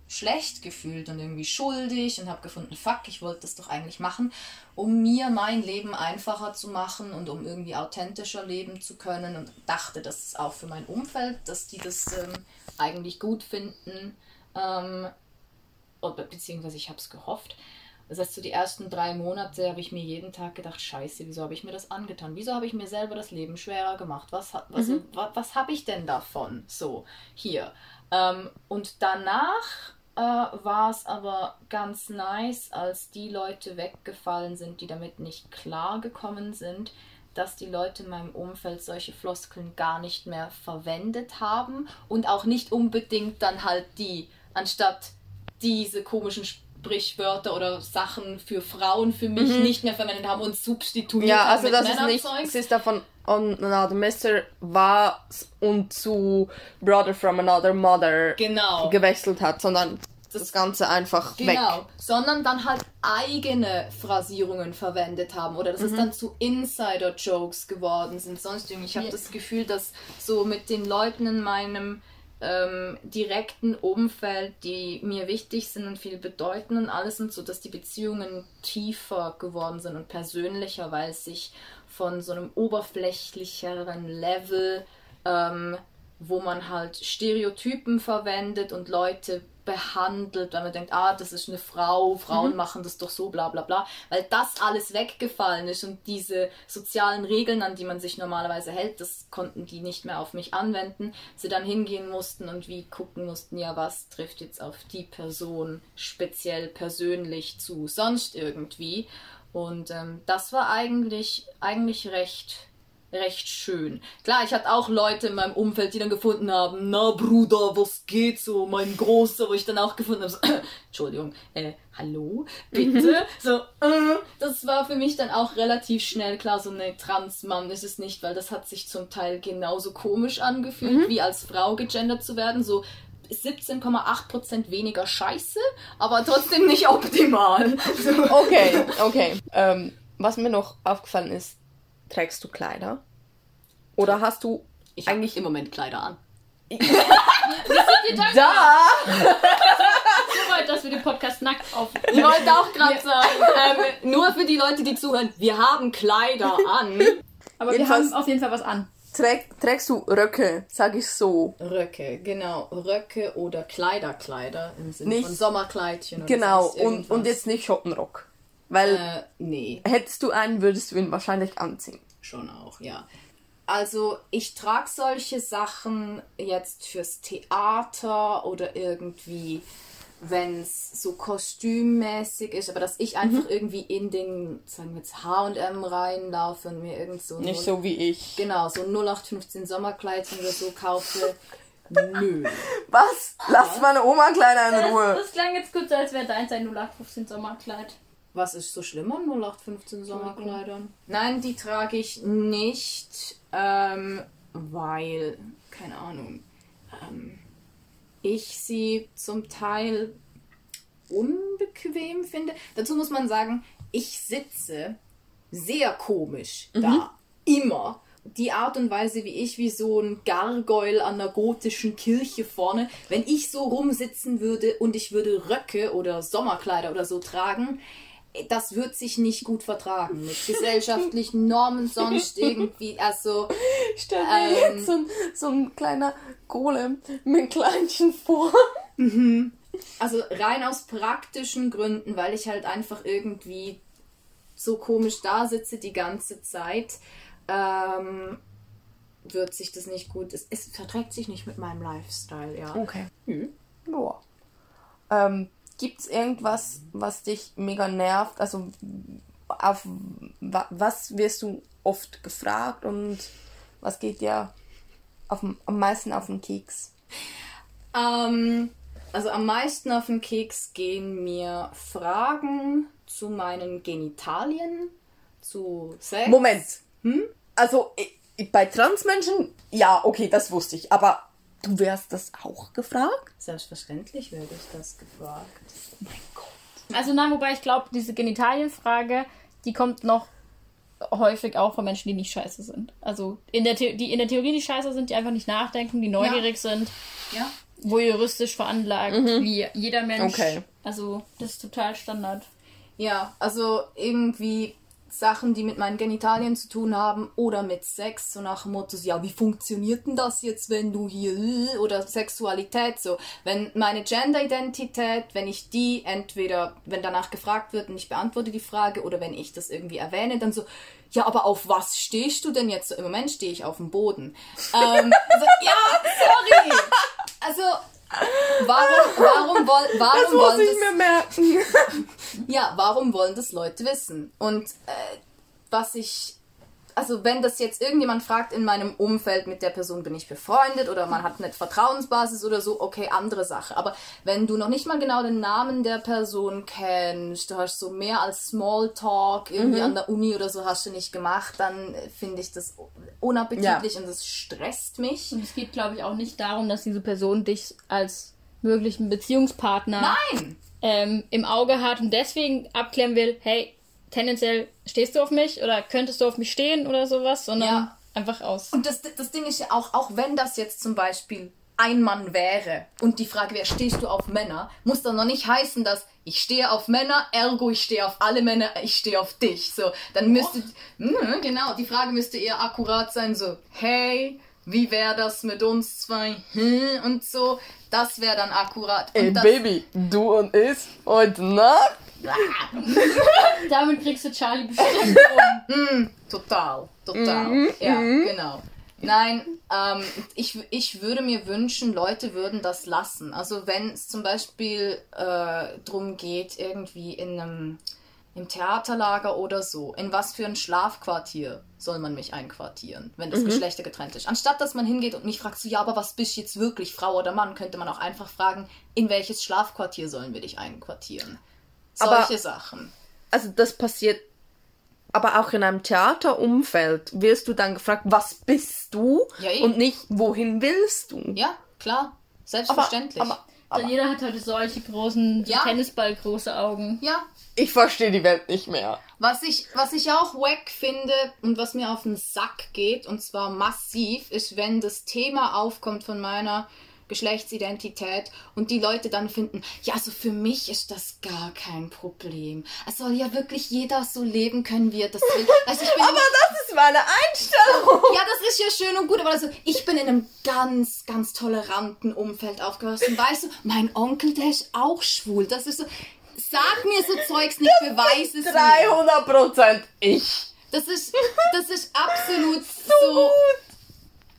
schlecht gefühlt und irgendwie schuldig und habe gefunden, fuck, ich wollte das doch eigentlich machen, um mir mein Leben einfacher zu machen und um irgendwie authentischer leben zu können und dachte, das ist auch für mein Umfeld, dass die das ähm, eigentlich gut finden. Ähm, oder beziehungsweise ich habe es gehofft. Das heißt, so die ersten drei Monate habe ich mir jeden Tag gedacht, scheiße, wieso habe ich mir das angetan? Wieso habe ich mir selber das Leben schwerer gemacht? Was, was, was, was habe ich denn davon? So, hier. Ähm, und danach äh, war es aber ganz nice, als die Leute weggefallen sind, die damit nicht klar gekommen sind, dass die Leute in meinem Umfeld solche Floskeln gar nicht mehr verwendet haben und auch nicht unbedingt dann halt die, anstatt diese komischen Sprichwörter oder Sachen für Frauen für mich nicht mehr verwendet haben und substituiert Ja, also mit das ist nicht Männerzeugs. Sister von Another Mister war und zu Brother from Another Mother Genau. gewechselt hat, sondern das, Ganze einfach Genau, weg. sondern dann halt eigene Phrasierungen verwendet haben oder dass es dann zu Insider-Jokes geworden sind. Sonst irgendwie, ich habe Ja. das Gefühl, dass so mit den Leuten in meinem ähm, direkten Umfeld, die mir wichtig sind und viel bedeuten und alles und so, dass die Beziehungen tiefer geworden sind und persönlicher, weil es sich von so einem oberflächlicheren Level ähm, wo man halt Stereotypen verwendet und Leute behandelt, weil man denkt, ah, das ist eine Frau, Frauen mhm. machen das doch so, bla bla bla, weil das alles weggefallen ist und diese sozialen Regeln, an die man sich normalerweise hält, das konnten die nicht mehr auf mich anwenden, sie dann hingehen mussten und wie gucken mussten, ja, was trifft jetzt auf die Person speziell persönlich zu, sonst irgendwie. Und ähm, das war eigentlich, eigentlich recht recht schön. Klar, ich hatte auch Leute in meinem Umfeld, die dann gefunden haben, na Bruder, was geht so, mein Großer, wo ich dann auch gefunden habe, so, [COUGHS] Entschuldigung, äh, hallo, bitte, so, äh, das war für mich dann auch relativ schnell klar, so, ne, Transmann ist es nicht, weil das hat sich zum Teil genauso komisch angefühlt, mhm. wie als Frau gegendert zu werden, so, 17,8% weniger Scheiße, aber trotzdem nicht optimal. [LAUGHS] okay, okay. Ähm, was mir noch aufgefallen ist, Trägst du Kleider? Oder hast du ich eigentlich im Moment Kleider an? [LAUGHS] da! so weit, dass wir den Podcast nackt aufnehmen. Ich wollte auch gerade sagen, ähm, nur für die Leute, die zuhören, wir haben Kleider [LAUGHS] an. Aber wir haben auf jeden Fall was an. Träg, trägst du Röcke, sag ich so. Röcke, genau. Röcke oder Kleiderkleider im Sinne nicht, von Sommerkleidchen. genau, und, und jetzt nicht Schottenrock. Weil äh, nee. hättest du einen, würdest du ihn wahrscheinlich anziehen. Schon auch, ja. Also ich trage solche Sachen jetzt fürs Theater oder irgendwie, wenn es so kostümmäßig ist, aber dass ich einfach mhm. irgendwie in den, sagen wir jetzt H&M reinlaufe und mir irgend so... Nicht 0, so wie ich. Genau, so 0815 Sommerkleidchen oder so kaufe. [LAUGHS] Nö. Was? Lass meine Oma-Kleider in Ruhe. Das, das klang jetzt kurz, als wäre deins ein 0815 Sommerkleid. Was ist so schlimm an 0815 Sommerkleidern? Nein, die trage ich nicht, ähm, weil, keine Ahnung, ähm, ich sie zum Teil unbequem finde. Dazu muss man sagen, ich sitze sehr komisch mhm. da. Immer. Die Art und Weise, wie ich, wie so ein Gargoyle an der gotischen Kirche vorne, wenn ich so rumsitzen würde und ich würde Röcke oder Sommerkleider oder so tragen, das wird sich nicht gut vertragen mit gesellschaftlichen Normen sonst irgendwie. Also stell dir ähm, jetzt so ein, so ein kleiner Golem mit Kleinchen vor. Mhm. Also rein aus praktischen Gründen, weil ich halt einfach irgendwie so komisch da sitze die ganze Zeit, ähm, wird sich das nicht gut. Es, es, verträgt sich nicht mit meinem Lifestyle, ja. Okay. Mhm. Boah. Ähm, Gibt es irgendwas, was dich mega nervt? Also auf was wirst du oft gefragt und was geht dir auf, am meisten auf den Keks? Ähm, also am meisten auf den Keks gehen mir Fragen zu meinen Genitalien, zu Sex. Moment. Hm? Also bei Transmenschen, ja, okay, das wusste ich. Aber Du wärst das auch gefragt? Selbstverständlich werde ich das gefragt. Oh mein Gott. Also nein, wobei ich glaube, diese Genitalienfrage, die kommt noch häufig auch von Menschen, die nicht scheiße sind. Also in der die in der Theorie nicht scheiße sind, die einfach nicht nachdenken, die neugierig ja. sind. Ja. Wo juristisch veranlagt, mhm. wie jeder Mensch. Okay. Also das ist total Standard. Ja, also irgendwie Sachen, die mit meinen Genitalien zu tun haben oder mit Sex, so nach dem Motto, ja, wie funktioniert denn das jetzt, wenn du hier, oder Sexualität, so, wenn meine Genderidentität, wenn ich die entweder, wenn danach gefragt wird und ich beantworte die Frage oder wenn ich das irgendwie erwähne, dann so, ja, aber auf was stehst du denn jetzt? So, Im Moment stehe ich auf dem Boden. ähm, also, ja, sorry. Also, Warum, warum, woll, warum das muss ich das, mir merken. [LAUGHS] ja, warum wollen das Leute wissen? Und äh, was ich, also wenn das jetzt irgendjemand fragt in meinem Umfeld, mit der Person bin ich befreundet oder man hat eine Vertrauensbasis oder so, okay, andere Sache. Aber wenn du noch nicht mal genau den Namen der Person kennst, du hast so mehr als Smalltalk irgendwie mhm. an der Uni oder so hast du nicht gemacht, dann finde ich das unappetitlich ja. und das stresst mich. Und es geht, glaube ich, auch nicht darum, dass diese Person dich als möglichen Beziehungspartner ähm, im Auge hat und deswegen abklären will, hey, tendenziell stehst du auf mich oder könntest du auf mich stehen oder sowas, sondern ja. einfach aus. Und das, das Ding ist ja auch, auch wenn das jetzt zum Beispiel ein Mann wäre und die Frage wäre, stehst du auf Männer, muss dann noch nicht heißen, dass ich stehe auf Männer, ergo ich stehe auf alle Männer, ich stehe auf dich. So, dann müsste, mh, genau, die Frage müsste eher akkurat sein, so, hey, wie wäre das mit uns zwei hm, und so. Das wäre dann akkurat. Und Ey, Baby, du und ich heute Nacht? [LAUGHS] Damit kriegst du Charlie bestimmt um. Total, total. Mhm, Ja, genau. Nein, ähm, ich, ich würde mir wünschen, Leute würden das lassen. Also wenn es zum Beispiel äh, darum geht, irgendwie in einem im Theaterlager oder so, in was für ein Schlafquartier soll man mich einquartieren, wenn das Geschlechter getrennt ist. Anstatt dass man hingeht und mich fragt, so, ja, aber was bist du jetzt wirklich, Frau oder Mann, könnte man auch einfach fragen, in welches Schlafquartier sollen wir dich einquartieren? Aber- Solche Sachen. Also das passiert aber auch in einem Theaterumfeld. Wirst du dann gefragt, was bist du? Ja, eh. und nicht, wohin willst du? Ja, klar. aber, Selbstverständlich. aber, aber Jeder hat heute solche großen, Ja. Tennisballgroße Augen. ja, ich verstehe die Welt nicht mehr. Was ich, was ich auch wack finde und was mir auf den Sack geht, und zwar massiv, ist, wenn das Thema aufkommt von meiner Geschlechtsidentität und die Leute dann finden, ja, also für mich ist das gar kein Problem. Es soll ja wirklich jeder so leben können, wie er das will. Also ich bin Aber das ist meine Einstellung. ja, das ist ja schön und gut, aber also, ich bin in einem ganz, ganz toleranten Umfeld aufgewachsen. Weißt du, mein Onkel, der ist auch schwul. Das ist so, sag mir so Zeugs nicht, beweis es mir. 300 Prozent ich. Das ist, das ist absolut so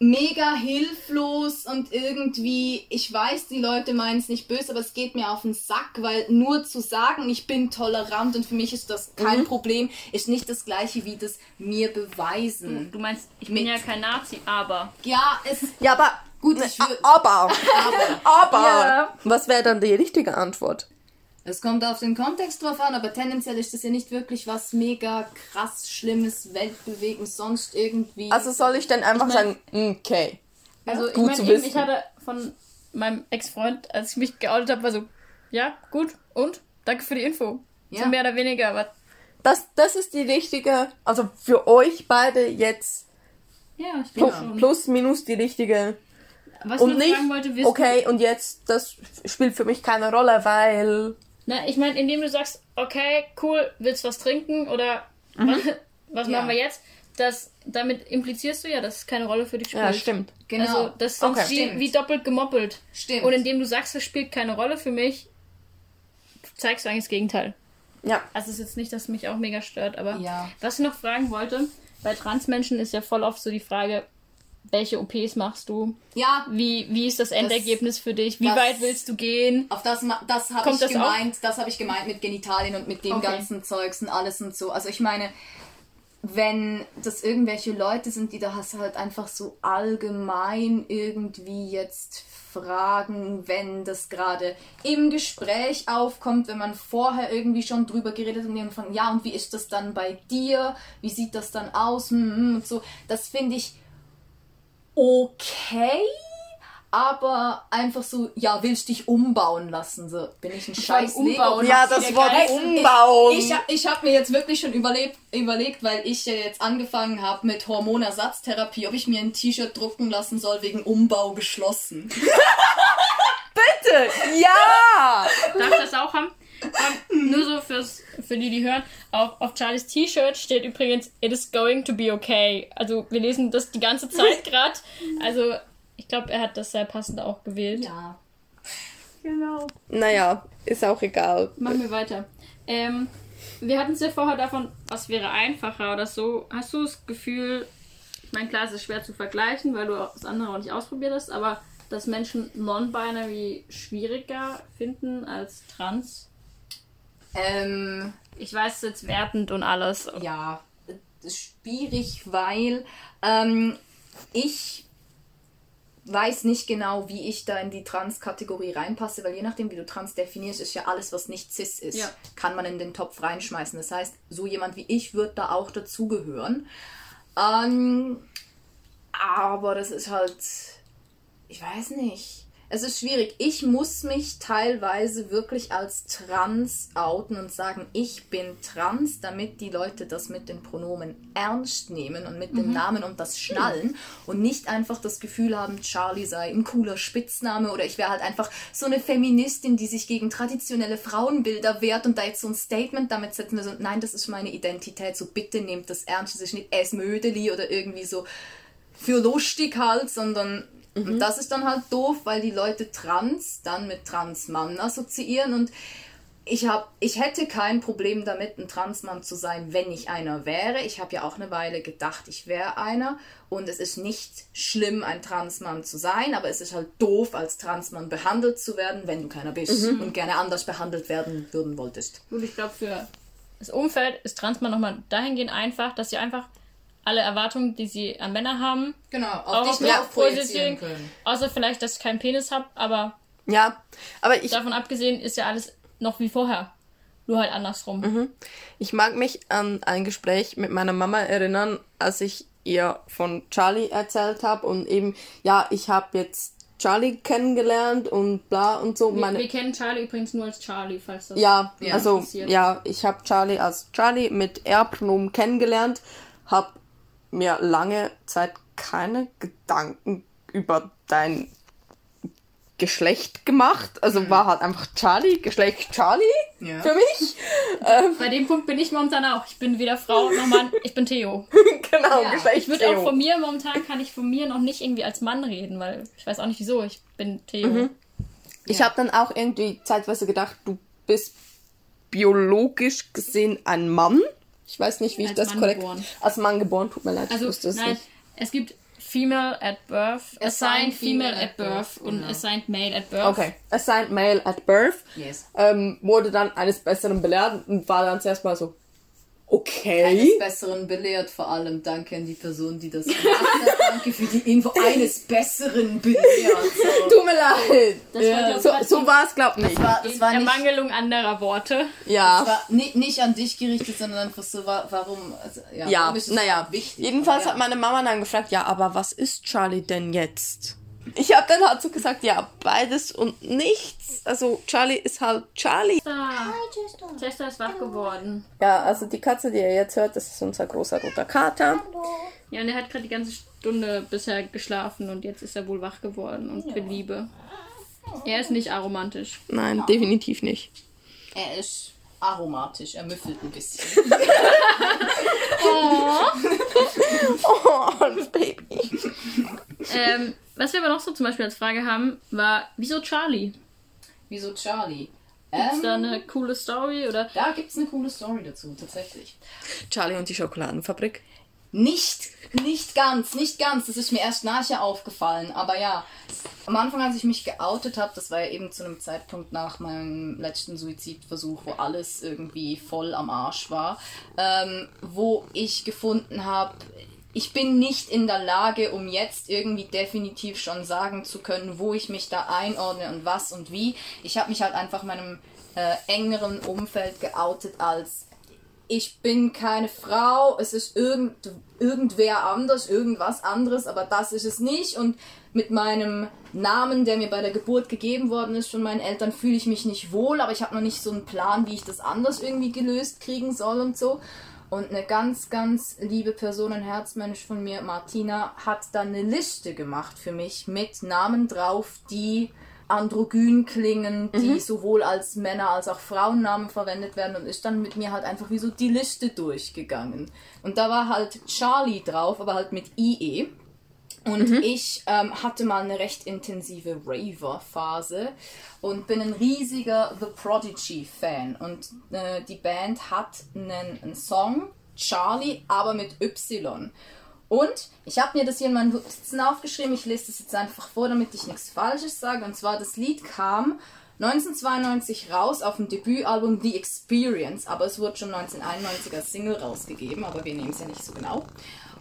mega hilflos und irgendwie, ich weiß, die Leute meinen es nicht böse, aber es geht mir auf den Sack, weil nur zu sagen, ich bin tolerant und für mich ist das kein Problem, ist nicht das gleiche wie das mir beweisen. Du meinst, ich bin Mit- ja kein Nazi, aber. Ja, es, Ja, aber. Gut, ne, ich würd- aber. aber. Ja. Was wäre dann die richtige Antwort? Es kommt auf den Kontext drauf an, aber tendenziell ist das ja nicht wirklich was mega krass Schlimmes, weltbewegendes, sonst irgendwie. Also soll ich dann einfach Ich sagen, okay. Also ich Gut meine eben, wissen. ich hatte von meinem Ex-Freund, als ich mich geoutet habe, war so, ja, gut, und? Danke für die Info. Ja. So mehr oder weniger, aber Das, das ist die richtige, also für euch beide jetzt ja, ich plus, schon. plus minus die richtige. Was Und ich nicht, wollte, okay, und jetzt, das spielt für mich keine Rolle, weil. Na, ich meine, indem du sagst, okay, cool, willst was trinken oder was, [LAUGHS] was Ja. machen wir jetzt? Das, damit implizierst du ja, dass es keine Rolle für dich spielt. Ja, stimmt. genau. Also das ist sonst Okay. wie, Stimmt. wie doppelt gemoppelt. Stimmt. Und indem du sagst, es spielt keine Rolle für mich, zeigst du eigentlich das Gegenteil. Ja. Also es ist jetzt nicht, dass es mich auch mega stört, aber Ja. was ich noch fragen wollte, bei Transmenschen ist ja voll oft so die Frage, welche OPs machst du? ja, Wie, wie ist das Endergebnis für dich? Wie das- weit willst du gehen? Auf das, das habe ich das gemeint, das habe ich gemeint mit Genitalien und mit dem Okay. ganzen Zeugs und alles und so. Also ich meine, wenn das irgendwelche Leute sind, die da hast halt einfach so allgemein irgendwie jetzt fragen, wenn das gerade im Gespräch aufkommt, wenn man vorher irgendwie schon drüber geredet hat und die anfangen, ja, und wie ist das dann bei dir? Wie sieht das dann aus? Hm, hm, Und so. Das finde ich okay, aber einfach so, ja, willst dich umbauen lassen? So, bin ich ein scheiß umbauen. Ja, das Wort umbauen. Ich, hab- ich habe mir jetzt wirklich schon überlebt, überlegt, weil ich ja jetzt angefangen habe mit Hormonersatztherapie, ob ich mir ein T-Shirt drucken lassen soll wegen Umbau geschlossen. [LAUGHS] Bitte! Ja! Darf ich das auch haben? Ähm, nur so fürs, für die, die hören. Auf, auf Charlies T-Shirt steht übrigens, it is going to be okay. Also wir lesen das die ganze Zeit gerade. Also ich glaube, er hat das sehr passend auch gewählt. Ja. Genau. Naja, ist auch egal. Machen wir weiter. Ähm, wir hatten es ja vorher davon, was wäre einfacher oder so. Hast du das Gefühl, ich meine, klar, es ist schwer zu vergleichen, weil du auch das andere auch nicht ausprobiert hast, aber dass Menschen non-binary schwieriger finden als trans? Ähm, Ich weiß jetzt wertend und alles. ja, das ist schwierig, weil ähm, ich weiß nicht genau, wie ich da in die Trans-Kategorie reinpasse, weil je nachdem, wie du trans definierst, ist ja alles, was nicht cis ist, Ja. kann man in den Topf reinschmeißen. Das heißt, so jemand wie ich wird da auch dazugehören. Ähm, aber das ist halt, ich weiß nicht. Es ist schwierig. Ich muss mich teilweise wirklich als trans outen und sagen, ich bin trans, damit die Leute das mit den Pronomen ernst nehmen und mit dem Namen und das schnallen und nicht einfach das Gefühl haben, Charlie sei ein cooler Spitzname oder ich wäre halt einfach so eine Feministin, die sich gegen traditionelle Frauenbilder wehrt und da jetzt so ein Statement damit setzen will. So, nein, das ist meine Identität, so bitte nehmt das ernst, das ist nicht Esmödeli oder irgendwie so für lustig halt, sondern das ist dann halt doof, weil die Leute trans dann mit Transmann assoziieren und ich, hab, ich hätte kein Problem damit, ein Transmann zu sein, wenn ich einer wäre. Ich habe ja auch eine Weile gedacht, ich wäre einer. Und es ist nicht schlimm, ein Transmann zu sein, aber es ist halt doof, als Transmann behandelt zu werden, wenn du keiner bist und gerne anders behandelt werden würden wolltest. Gut, ich glaube, für das Umfeld ist Transmann nochmal dahingehend einfach, dass sie einfach alle Erwartungen, die sie an Männer haben, Genau, auch auf dich ja, drauf projizieren können. Außer vielleicht, dass ich keinen Penis habe, aber Ja, aber ich, davon abgesehen ist ja alles noch wie vorher. Nur halt andersrum. ich mag mich an ein Gespräch mit meiner Mama erinnern, als ich ihr von Charlie erzählt habe und eben, ja, ich habe jetzt Charlie kennengelernt und bla und so. Wir, Meine, wir kennen Charlie übrigens nur als Charlie, falls das. Ja, Ja, also passiert. ja, ich habe Charlie als Charlie mit R-Pronomen kennengelernt, habe mir lange Zeit keine Gedanken über dein Geschlecht gemacht. Also war halt einfach Charlie, Geschlecht Charlie Ja. für mich. Bei dem Punkt bin ich momentan auch. Ich bin weder Frau noch Mann, ich bin Theo. [LAUGHS] genau, Ja, Geschlecht Ich würde auch von mir, momentan kann ich von mir noch nicht irgendwie als Mann reden, weil ich weiß auch nicht wieso. Ich bin Theo. Ich habe dann auch irgendwie zeitweise gedacht, du bist biologisch gesehen ein Mann. Ich weiß nicht, wie ich das Mann korrekt. geboren. Als Mann geboren, tut mir leid, ich Also, wusste es nein, nicht. es gibt Female at Birth, Assigned Female at Birth und genau. Assigned Male at Birth. Okay. Assigned male at birth. Yes. ähm, wurde dann eines Besseren belehrt und war dann zuerst mal so, okay. Eines Besseren belehrt, vor allem danke an die Person, die das gemacht hat. [LAUGHS] Danke für die Info. Eines Besseren belehrt. So. [LAUGHS] Tut mir leid. Das war, glaub, So, so war es, glaub nicht. war, das war nicht, Ermangelung anderer Worte. Ja. das war nicht, nicht an dich gerichtet, sondern einfach so, wa- warum. Also, ja, Ja, warum ist es naja. wichtig? Jedenfalls Aber hat meine Mama dann gefragt, ja, aber was ist Charlie denn jetzt? Ich habe dann halt so gesagt, ja, beides und nichts. Also Charlie ist halt Charlie. Ah, Chester ist wach geworden. Ja, also die Katze, die ihr jetzt hört, das ist unser großer roter Kater. Ja, und er hat gerade die ganze Stunde bisher geschlafen und jetzt ist er wohl wach geworden und will Liebe. Er ist nicht aromantisch. Nein, definitiv nicht. Er ist aromatisch, er müffelt ein bisschen. [LAUGHS] Oh, Baby. Ähm, was wir aber noch so zum Beispiel als Frage haben, war, wieso Charlie? Wieso Charlie? Ist Ähm, da eine coole Story oder? da gibt es eine coole Story dazu, tatsächlich. Charlie und die Schokoladenfabrik. Nicht, nicht ganz, nicht ganz. Das ist mir erst nachher aufgefallen. Aber ja, am Anfang, als ich mich geoutet habe, das war ja eben zu einem Zeitpunkt nach meinem letzten Suizidversuch, wo alles irgendwie voll am Arsch war, ähm, wo ich gefunden habe, ich bin nicht in der Lage, um jetzt irgendwie definitiv schon sagen zu können, wo ich mich da einordne und was und wie. Ich habe mich halt einfach meinem äh, engeren Umfeld geoutet als ich bin keine Frau, es ist irgend, irgendwer anders, irgendwas anderes, aber das ist es nicht. Und mit meinem Namen, der mir bei der Geburt gegeben worden ist von meinen Eltern, fühle ich mich nicht wohl, aber ich habe noch nicht so einen Plan, wie ich das anders irgendwie gelöst kriegen soll und so. Und eine ganz, ganz liebe Person, ein Herzmensch von mir, Martina, hat dann eine Liste gemacht für mich mit Namen drauf, die androgyn klingen, die sowohl als Männer- als auch Frauennamen verwendet werden und ist dann mit mir halt einfach wie so die Liste durchgegangen. Und da war halt Charlie drauf, aber halt mit IE. Und ich ähm, hatte mal eine recht intensive Raver-Phase und bin ein riesiger The Prodigy-Fan. Und äh, die Band hat einen, einen Song, Charlie, aber mit Y. Und ich habe mir das hier in meinen Notizen aufgeschrieben. Ich lese das jetzt einfach vor, damit ich nichts Falsches sage. Und zwar, das Lied kam 1992 raus auf dem Debütalbum The Experience, aber es wurde schon 1991 als Single rausgegeben, aber wir nehmen es ja nicht so genau.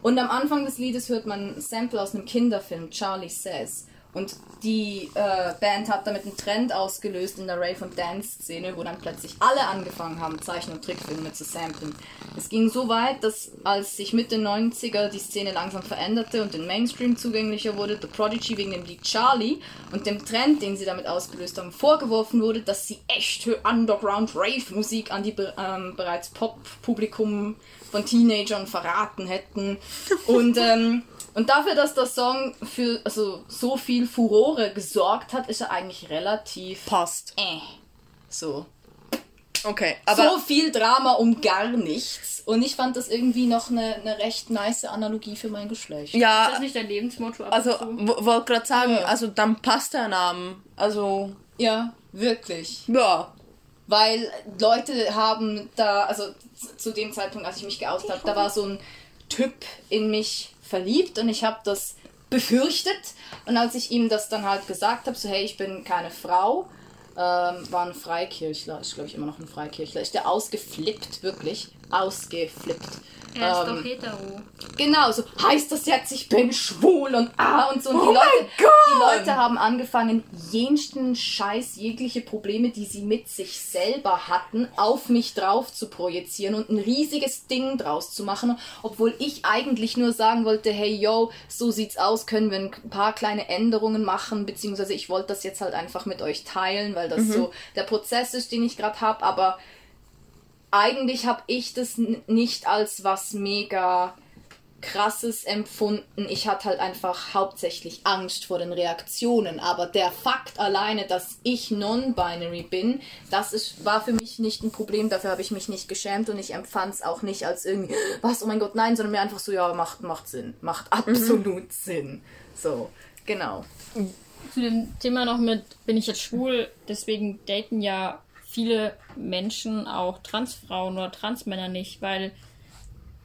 Und am Anfang des Liedes hört man ein Sample aus einem Kinderfilm, Charlie Says. Und die äh, Band hat damit einen Trend ausgelöst in der Rave- und Dance-Szene, wo dann plötzlich alle angefangen haben, Zeichen- und Trickfilme zu samplen. Es ging so weit, dass als sich Mitte 90er die Szene langsam veränderte und den Mainstream zugänglicher wurde, The Prodigy wegen dem Lied Charlie und dem Trend, den sie damit ausgelöst haben, vorgeworfen wurde, dass sie echte Underground-Rave-Musik an die ähm, bereits Pop-Publikum von Teenagern verraten hätten. Und ähm, und dafür, dass der Song für also, so viel Furore gesorgt hat, ist er eigentlich relativ Passt. äh. So. Okay, so viel Drama um gar nichts. Und ich fand das irgendwie noch eine, eine recht nice Analogie für mein Geschlecht. Ja. Ist das nicht dein Lebensmotto? ab Also, wollte gerade sagen, Ja. also dann passt der Name. Also, Ja, wirklich. ja. Weil Leute haben da, also zu dem Zeitpunkt, als ich mich geoutet habe, da war so ein Typ in mich verliebt und ich habe das befürchtet. Und als ich ihm das dann halt gesagt habe, so hey, ich bin keine Frau, ähm, war ein Freikirchler, ist glaube ich immer noch ein Freikirchler, ist der ausgeflippt, wirklich, ausgeflippt. Er ist ähm, doch hetero. Genau, so heißt das jetzt, ich bin schwul und ah und so. Und die, Oh Leute, mein Gott! die Leute haben angefangen, jensten Scheiß, jegliche Probleme, die sie mit sich selber hatten, auf mich drauf zu projizieren und ein riesiges Ding draus zu machen, obwohl ich eigentlich nur sagen wollte, hey yo, so sieht's aus, können wir ein paar kleine Änderungen machen, beziehungsweise ich wollte das jetzt halt einfach mit euch teilen, weil das so der Prozess ist, den ich gerade habe, aber eigentlich habe ich das nicht als was mega krasses empfunden. Ich hatte halt einfach hauptsächlich Angst vor den Reaktionen. Aber der Fakt alleine, dass ich non-binary bin, das ist, war für mich nicht ein Problem. Dafür habe ich mich nicht geschämt und ich empfand es auch nicht als irgendwie, [GASPS] was, oh mein Gott, nein, sondern mir einfach so, ja, macht, macht Sinn. Macht absolut Sinn. So, genau. Zu dem Thema noch mit, bin ich jetzt schwul, deswegen daten ja viele Menschen auch Transfrauen oder Transmänner nicht, weil,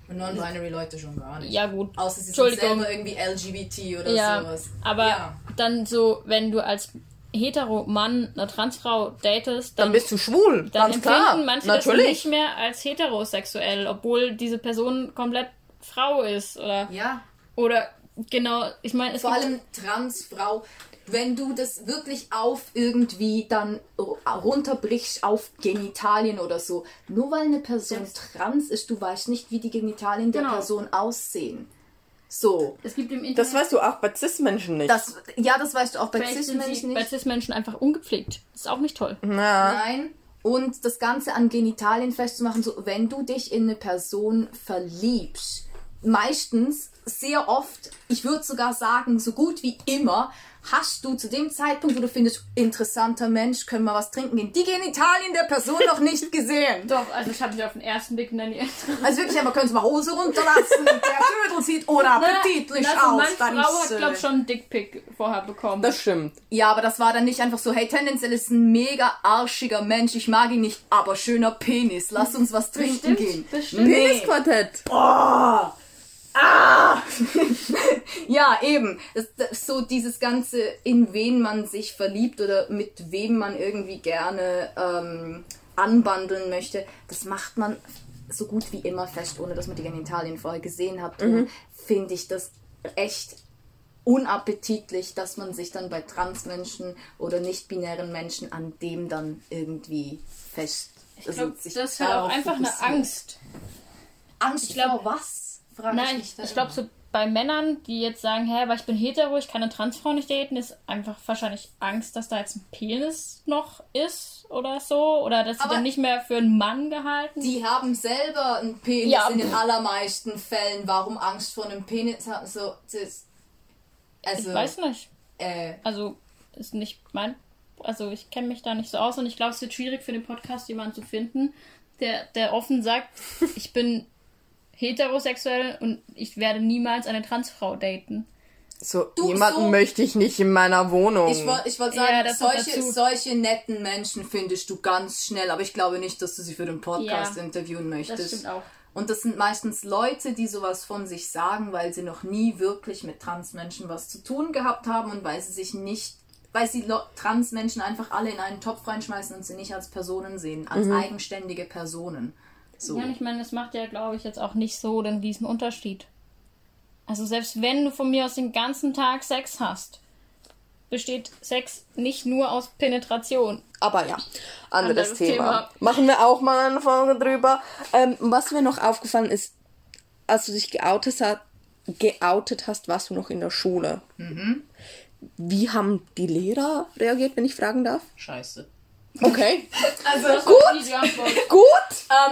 Non-binary Leute schon gar nicht. ja gut, Außer sie Entschuldigung. irgendwie LGBT oder ja, aber Ja. dann so, wenn du als hetero Mann eine Transfrau datest, dann, Dann bist du schwul. dann ganz empfinden klar. manche das Natürlich. nicht mehr als heterosexuell, obwohl diese Person komplett Frau ist oder Ja, oder genau, ich meine, es vor gibt, allem Transfrau, wenn du das wirklich auf irgendwie dann runterbrichst auf Genitalien oder so, nur weil eine Person trans ist, du weißt nicht, wie die Genitalien der Genau. Person aussehen. So. es gibt im Internet Das weißt du auch bei Cis-Menschen nicht. Das, ja, das weißt du auch bei Cis-Menschen sie bei nicht. Cis-Menschen einfach ungepflegt. Das ist auch nicht toll. Na, Nein. Und das Ganze an Genitalien festzumachen, so wenn du dich in eine Person verliebst, meistens, sehr oft, ich würde sogar sagen, so gut wie immer, hast du zu dem Zeitpunkt, wo du findest, interessanter Mensch, können wir was trinken gehen, die Genitalien der Person noch nicht gesehen. [LAUGHS] Doch, also ich habe mich auf den ersten Blick dann Also wirklich, aber können Sie mal Hose runterlassen, [LAUGHS] der Dödel sieht unappetitlich also aus. Dann Frau ist, hat, glaube ich, schon einen Dickpick vorher bekommen. das stimmt. Ja, aber das war dann nicht einfach so, hey, tendenziell ist ein mega arschiger Mensch, ich mag ihn nicht, aber schöner Penis, lass uns was trinken Bestimmt, gehen. bestimmt. Nee. Penisquartett. [LAUGHS] Ja, eben. Das, das, so dieses ganze, in wen man sich verliebt oder mit wem man irgendwie gerne ähm, anbandeln möchte, das macht man so gut wie immer fest, ohne dass man die Genitalien vorher gesehen hat. Und finde ich das echt unappetitlich, dass man sich dann bei Transmenschen oder nicht-binären Menschen an dem dann irgendwie fest. ich glaube, das ist halt auch einfach eine Angst. Angst Ich glaub- vor was? Frage Nein, mich da ich glaube, so bei Männern, die jetzt sagen, hä, aber ich bin hetero, ich kann eine Transfrau nicht daten, ist einfach wahrscheinlich Angst, dass da jetzt ein Penis noch ist oder so. Oder dass sie Aber- dann nicht mehr für einen Mann gehalten Die haben selber einen Penis Ja, in den allermeisten Fällen. Warum Angst vor einem Penis haben? So, das, also, Ich weiß nicht. äh, Also, ist nicht mein. Also, ich kenne mich da nicht so aus und ich glaube, es wird schwierig für den Podcast, jemanden zu finden, der, der offen sagt, [LAUGHS] ich bin heterosexuell und ich werde niemals eine Transfrau daten. So, Du, jemanden so- möchte ich nicht in meiner Wohnung. ich wollte ich wollt Ja, sagen, das kommt solche, solche netten Menschen findest du ganz schnell, aber ich glaube nicht, dass du sie für den Podcast Ja, interviewen Das möchtest. stimmt auch. Und das sind meistens Leute, die sowas von sich sagen, weil sie noch nie wirklich mit Transmenschen was zu tun gehabt haben und weil sie sich nicht, weil sie Lo- Transmenschen einfach alle in einen Topf reinschmeißen und sie nicht als Personen sehen, als eigenständige Personen. So. Ja, und ich meine, das macht ja, glaube ich, jetzt auch nicht so den riesen Unterschied. Also selbst wenn du von mir aus den ganzen Tag Sex hast, besteht Sex nicht nur aus Penetration. Aber ja, anderes, Anderes Thema. Thema. Machen wir auch mal eine Folge drüber. Ähm, was mir noch aufgefallen ist, als du dich geoutet, hast, geoutet hast, warst du noch in der Schule. Wie haben die Lehrer reagiert, wenn ich fragen darf? Scheiße. Okay, [LAUGHS] Also Gut! Gut.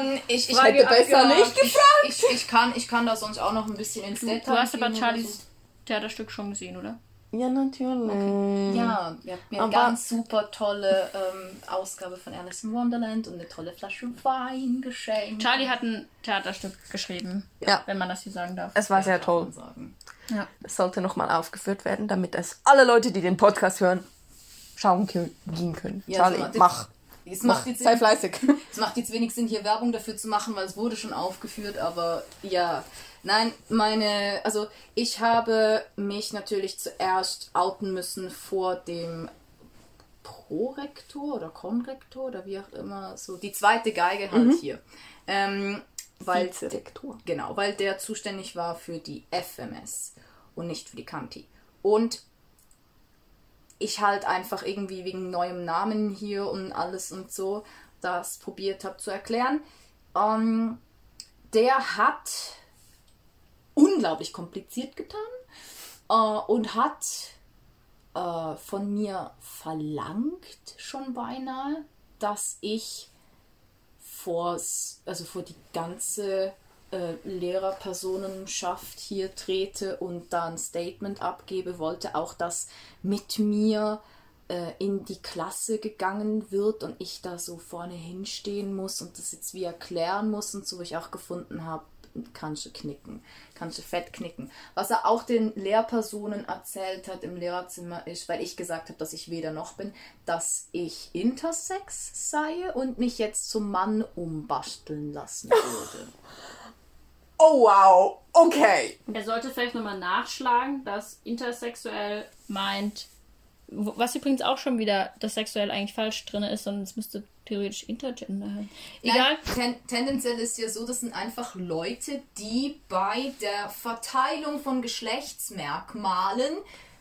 Ähm, ich, ich Hätte besser nicht gefragt. Ich, ich, ich, kann, ich kann da sonst auch noch ein bisschen ins Detail Du hast aber Charlies Theaterstück schon gesehen, oder? Ja, natürlich. Ja, wir hatten eine ganz super tolle ähm, Ausgabe von Alice in Wonderland und eine tolle Flasche Wein geschenkt. Charlie hat ein Theaterstück geschrieben, Ja. wenn man das hier sagen darf. Es war sehr Darf toll. Ja. Es sollte nochmal aufgeführt werden, damit es alle Leute, die den Podcast hören, schauen gehen können. Ja, Charlie, das- mach. Es Mach. macht, jetzt Sei fleißig. [LAUGHS] es macht jetzt wenig Sinn, hier Werbung dafür zu machen, weil es wurde schon aufgeführt, aber ja. Nein, meine, also ich habe mich natürlich zuerst outen müssen vor dem Prorektor oder Konrektor oder wie auch immer, so die zweite Geige halt hier. Ähm, weil, Vizerektor. Genau, weil der zuständig war für die FMS und nicht für die Kanti. Und ich halt einfach irgendwie wegen neuem Namen hier und alles und so das probiert habe zu erklären. Ähm, der hat unglaublich kompliziert getan äh, und hat äh, von mir verlangt schon beinahe, dass ich vors, also vor die ganze äh, Lehrerpersonenschaft hier trete und da ein Statement abgebe, wollte auch, dass mit mir äh, in die Klasse gegangen wird und ich da so vorne hinstehen muss und das jetzt wie erklären muss und so, wo ich auch gefunden habe, kannst du knicken, kannst du fett knicken. Was er auch den Lehrpersonen erzählt hat im Lehrerzimmer ist, weil ich gesagt habe, dass ich weder noch bin, dass ich intersex sei und mich jetzt zum Mann umbasteln lassen [LAUGHS] würde. Oh wow, okay. Er sollte vielleicht nochmal nachschlagen, dass intersexuell meint, was übrigens auch schon wieder das sexuell eigentlich falsch drin ist, sondern es müsste theoretisch intergender sein. Egal. Nein, ten, tendenziell ist ja so, das sind einfach Leute, die bei der Verteilung von Geschlechtsmerkmalen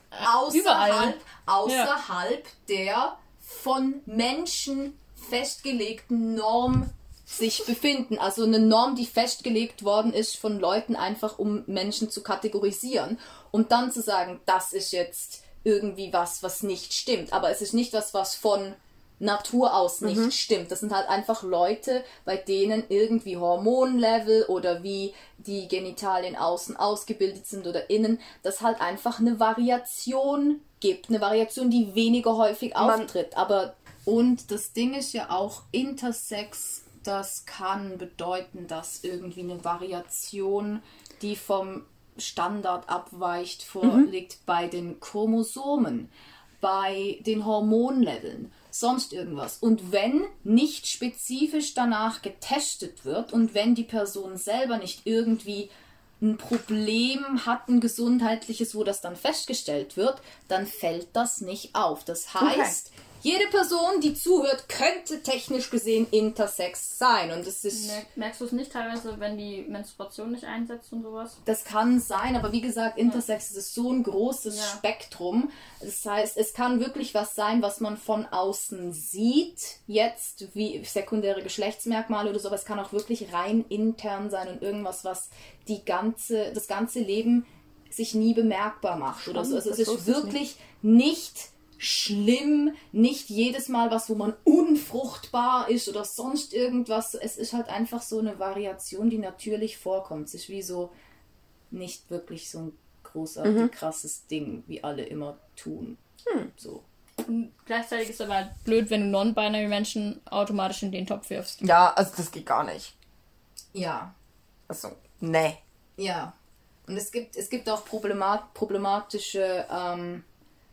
außerhalb, überall. außerhalb der von Menschen festgelegten Norm sich befinden. Also eine Norm, die festgelegt worden ist von Leuten einfach, um Menschen zu kategorisieren. Und dann zu sagen, das ist jetzt irgendwie was, was nicht stimmt. Aber es ist nicht was, was von Natur aus nicht stimmt. Das sind halt einfach Leute, bei denen irgendwie Hormonlevel oder wie die Genitalien außen ausgebildet sind oder innen, das halt einfach eine Variation gibt. Eine Variation, die weniger häufig Man- auftritt. Aber und das Ding ist ja auch Intersex, das kann bedeuten, dass irgendwie eine Variation, die vom Standard abweicht, vorliegt bei den Chromosomen, bei den Hormonleveln, sonst irgendwas. Und wenn nicht spezifisch danach getestet wird und wenn die Person selber nicht irgendwie ein Problem hat, ein gesundheitliches, wo das dann festgestellt wird, dann fällt das nicht auf. Das heißt, jede Person, die zuhört, könnte technisch gesehen intersex sein. Und es ist. Mer- Merkst du es nicht teilweise, wenn die Menstruation nicht einsetzt und sowas? Das kann sein, aber wie gesagt, Intersex ist so ein großes Ja. Spektrum. Das heißt, es kann wirklich was sein, was man von außen sieht, jetzt wie sekundäre Geschlechtsmerkmale oder so, aber es kann auch wirklich rein intern sein und irgendwas, was die ganze, das ganze Leben sich nie bemerkbar macht oder so. Also es ist wirklich nicht schlimm, nicht jedes Mal was, wo man unfruchtbar ist oder sonst irgendwas. Es ist halt einfach so eine Variation, die natürlich vorkommt. Es ist wie so nicht wirklich so ein großartig krasses Ding, wie alle immer tun. So. Und gleichzeitig ist es aber halt blöd, wenn du non-binary Menschen automatisch in den Topf wirfst. Ja, also das geht gar nicht. Ja, Also, nee. ja. Und es gibt, es gibt auch problemat problematische ähm,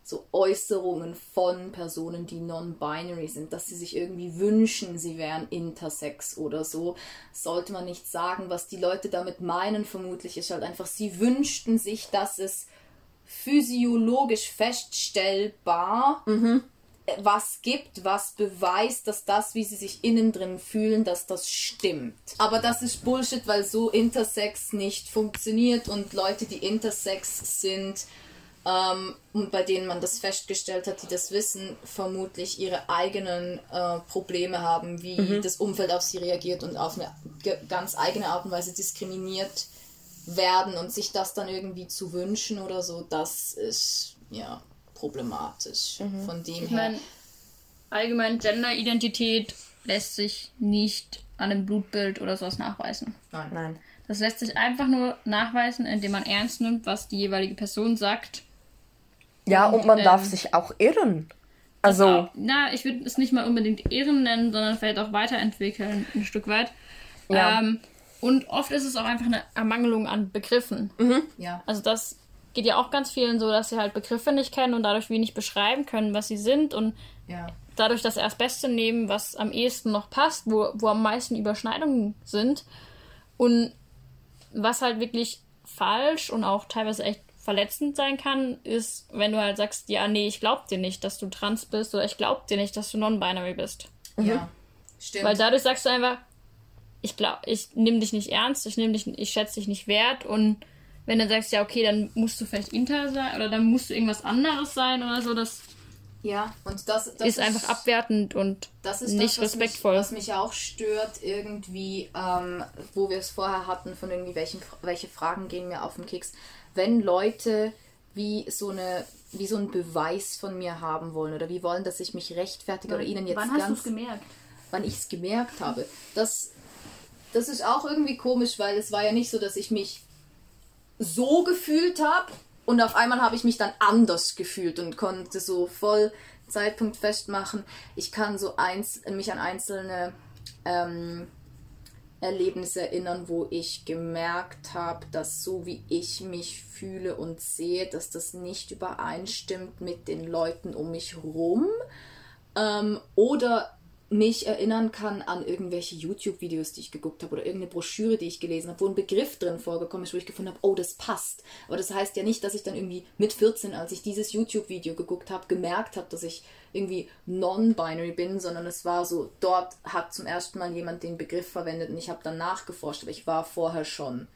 so Äußerungen von Personen, die non-binary sind, dass sie sich irgendwie wünschen, sie wären intersex oder so. Sollte man nicht sagen, was die Leute damit meinen, vermutlich ist halt einfach, sie wünschten sich, dass es physiologisch feststellbar was gibt, was beweist, dass das, wie sie sich innen drin fühlen, dass das stimmt. Aber das ist Bullshit, weil so Intersex nicht funktioniert und Leute, die Intersex sind ähm, und bei denen man das festgestellt hat, die das wissen, vermutlich ihre eigenen äh, Probleme haben, wie das Umfeld auf sie reagiert und auf eine ganz eigene Art und Weise diskriminiert werden und sich das dann irgendwie zu wünschen oder so, das ist ja problematisch. Von dem Ich her. meine, allgemein Gender-Identität lässt sich nicht an einem Blutbild oder sowas nachweisen. Nein. Nein. Das lässt sich einfach nur nachweisen, indem man ernst nimmt, was die jeweilige Person sagt Ja, und man darf ähm, sich auch irren. Also, auch, na, ich würde es nicht mal unbedingt Ehren nennen, sondern vielleicht auch weiterentwickeln, ein Stück weit. Ja. Ähm, und oft ist es auch einfach eine Ermangelung an Begriffen. Ja. Also das geht ja auch ganz vielen so, dass sie halt Begriffe nicht kennen und dadurch wenig beschreiben können, was sie sind und Ja. dadurch das erst Beste nehmen, was am ehesten noch passt, wo, wo am meisten Überschneidungen sind. Und was halt wirklich falsch und auch teilweise echt verletzend sein kann, ist, wenn du halt sagst, ja, nee, ich glaub dir nicht, dass du trans bist oder ich glaub dir nicht, dass du non-binary bist. Ja. Stimmt. Weil dadurch sagst du einfach, ich glaub, ich nehme dich nicht ernst, ich nehme dich, ich schätze dich nicht wert und wenn du sagst, ja, okay, dann musst du vielleicht inter sein oder dann musst du irgendwas anderes sein oder so, das ja, und das, das ist einfach abwertend und Das ist nicht das, was respektvoll. Mich, was mich auch stört, irgendwie, ähm, wo wir es vorher hatten, von irgendwie, welchen, welche Fragen gehen mir auf den Keks. Wenn Leute wie so eine wie so einen Beweis von mir haben wollen oder wie wollen, dass ich mich rechtfertige oder ihnen jetzt Wann hast du ganz es gemerkt? wann ich es gemerkt habe. Das, das ist auch irgendwie komisch, weil es war ja nicht so, dass ich mich so gefühlt habe und auf einmal habe ich mich dann anders gefühlt und konnte so voll Zeitpunkt festmachen. Ich kann so eins, mich an einzelne ähm, Erlebnisse erinnern, wo ich gemerkt habe, dass so wie ich mich fühle und sehe, dass das nicht übereinstimmt mit den Leuten um mich rum. Ähm, oder mich erinnern kann an irgendwelche YouTube-Videos, die ich geguckt habe oder irgendeine Broschüre, die ich gelesen habe, wo ein Begriff drin vorgekommen ist, wo ich gefunden habe, oh, das passt. Aber das heißt ja nicht, dass ich dann irgendwie mit 14, als ich dieses YouTube-Video geguckt habe, gemerkt habe, dass ich irgendwie non-binary bin, sondern es war so, dort hat zum ersten Mal jemand den Begriff verwendet und ich habe dann nachgeforscht, aber ich war vorher schon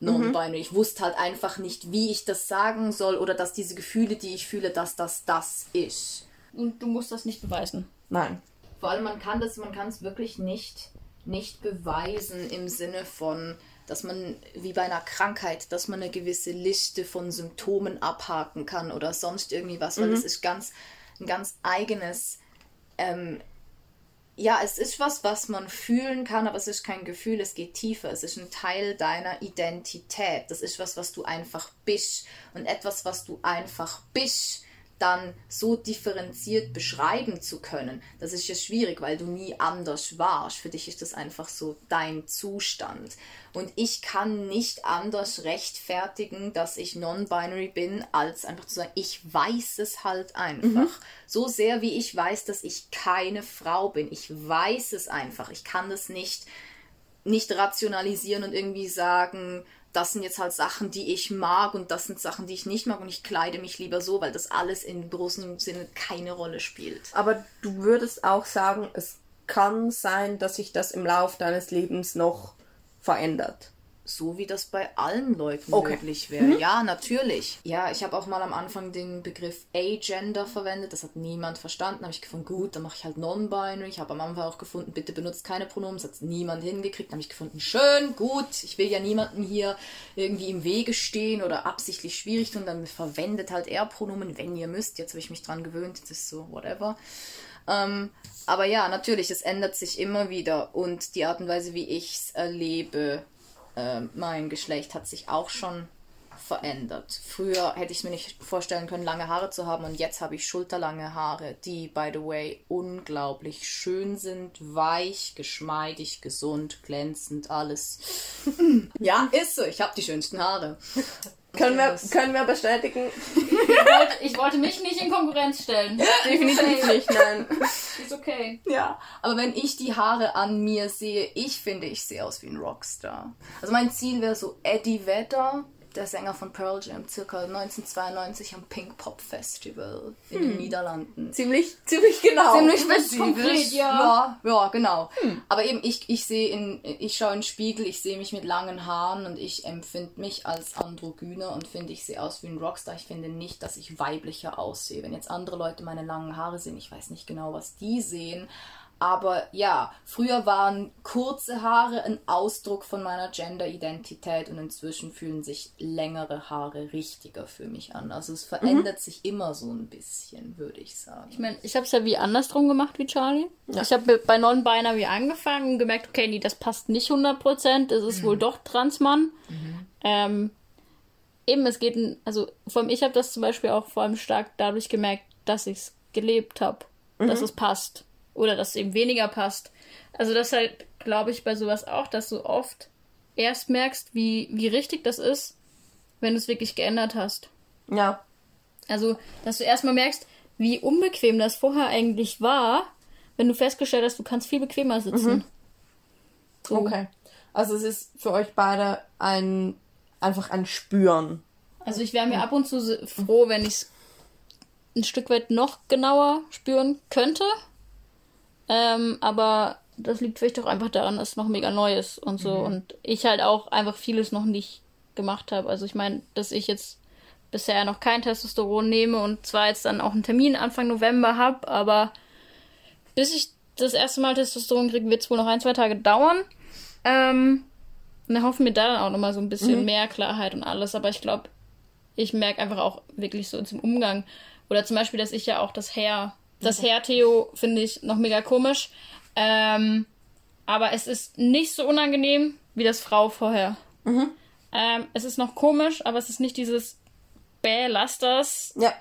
non-binary. Ich wusste halt einfach nicht, wie ich das sagen soll oder dass diese Gefühle, die ich fühle, dass das das ist. Und du musst das nicht beweisen. nein. Vor allem man kann das, man kann es wirklich nicht, nicht beweisen im Sinne von, dass man wie bei einer Krankheit, dass man eine gewisse Liste von Symptomen abhaken kann oder sonst irgendwie was, weil das ist ganz ein ganz eigenes ähm, ja, es ist was, was man fühlen kann, aber es ist kein Gefühl, es geht tiefer. Es ist ein Teil deiner Identität. Das ist was, was du einfach bist. Und etwas, was du einfach bist, dann so differenziert beschreiben zu können, das ist ja schwierig, weil du nie anders warst. Für dich ist das einfach so dein Zustand. Und ich kann nicht anders rechtfertigen, dass ich non-binary bin, als einfach zu sagen, ich weiß es halt einfach. So sehr wie ich weiß, dass ich keine Frau bin. Ich weiß es einfach. Ich kann das nicht nicht rationalisieren und irgendwie sagen, das sind jetzt halt Sachen, die ich mag und das sind Sachen, die ich nicht mag und ich kleide mich lieber so, weil das alles im großen Sinne keine Rolle spielt. Aber du würdest auch sagen, es kann sein, dass sich das im Lauf deines Lebens noch verändert. So wie das bei allen Leuten Okay. möglich wäre. Ja, natürlich. Ja, ich habe auch mal am Anfang den Begriff Agender verwendet. Das hat niemand verstanden. habe ich gefunden, gut, dann mache ich halt Non-Binary. Ich habe am Anfang auch gefunden, bitte benutzt keine Pronomen. Das hat niemand hingekriegt. habe ich gefunden, schön, gut. Ich will ja niemandem hier irgendwie im Wege stehen oder absichtlich schwierig tun. Dann verwendet halt eher Pronomen, wenn ihr müsst. Jetzt habe ich mich dran gewöhnt. Das ist so, whatever. Ähm, aber ja, natürlich, es ändert sich immer wieder und die Art und Weise, wie ich es erlebe, ähm, mein Geschlecht hat sich auch schon verändert. Früher hätte ich mir nicht vorstellen können, lange Haare zu haben und jetzt habe ich schulterlange Haare, die, by the way, unglaublich schön sind, weich, geschmeidig, gesund, glänzend, alles. [LAUGHS] ja, ist so, ich habe die schönsten Haare. Können wir, können wir bestätigen? Ich wollte, ich wollte mich nicht in Konkurrenz stellen. Definitiv nicht, nein. Ist okay. Ja, aber wenn ich die Haare an mir sehe, ich finde, ich sehe aus wie ein Rockstar. Also mein Ziel wäre so Eddie Vedder, der Sänger von Pearl Jam, circa 1992 am Pink Pop Festival in den Niederlanden. Ziemlich, ziemlich genau. Ziemlich konkret, ja. ja. Ja, genau. Aber eben, ich, ich sehe in, ich schaue in den Spiegel, ich sehe mich mit langen Haaren und ich empfinde mich als androgyner und finde, ich sehe aus wie ein Rockstar. Ich finde nicht, dass ich weiblicher aussehe. Wenn jetzt andere Leute meine langen Haare sehen, ich weiß nicht genau, was die sehen. Aber ja, früher waren kurze Haare ein Ausdruck von meiner Gender-Identität und inzwischen fühlen sich längere Haare richtiger für mich an. Also es verändert sich immer so ein bisschen, würde ich sagen. Ich meine, ich habe es ja wie andersrum gemacht wie Charlie. Ich habe bei Non-Binary angefangen und gemerkt, okay, nee, das passt nicht 100%. Es ist wohl doch Transmann. Ähm, eben, es geht, also vor allem, ich habe das zum Beispiel auch vor allem stark dadurch gemerkt, dass ich es gelebt habe, mhm. dass es passt. Oder dass es eben weniger passt. Also das halt, glaube ich, bei sowas auch, dass du oft erst merkst, wie, wie richtig das ist, wenn du es wirklich geändert hast. Ja. Also, dass du erstmal merkst, wie unbequem das vorher eigentlich war, wenn du festgestellt hast, du kannst viel bequemer sitzen. Mhm. So. Okay. Also es ist für euch beide ein einfach ein Spüren. Also ich wäre mir ab und zu froh, wenn ich es ein Stück weit noch genauer spüren könnte. Ähm, aber das liegt vielleicht auch einfach daran, dass es noch mega neu ist und so. Mhm. Und ich halt auch einfach vieles noch nicht gemacht habe. Also ich meine, dass ich jetzt bisher noch kein Testosteron nehme und zwar jetzt dann auch einen Termin Anfang November habe, aber bis ich das erste Mal Testosteron kriege, wird es wohl noch ein, zwei Tage dauern. Ähm, und dann hoffen wir da dann auch nochmal so ein bisschen mhm. mehr Klarheit und alles. Aber ich glaube, ich merke einfach auch wirklich so zum Umgang. Oder zum Beispiel, dass ich ja auch das Hair, das mhm. Hair-Theo finde ich noch mega komisch. Ähm, aber es ist nicht so unangenehm wie das Frau vorher. Mhm. Ähm, es ist noch komisch, aber es ist nicht dieses bäh, lass das. Ja.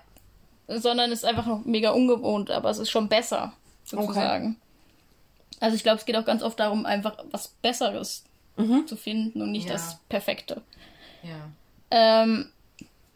Sondern es ist einfach noch mega ungewohnt, aber es ist schon besser, sozusagen. Okay. Also ich glaube, es geht auch ganz oft darum, einfach was Besseres mhm. zu finden und nicht ja. das Perfekte. Ja. Ähm,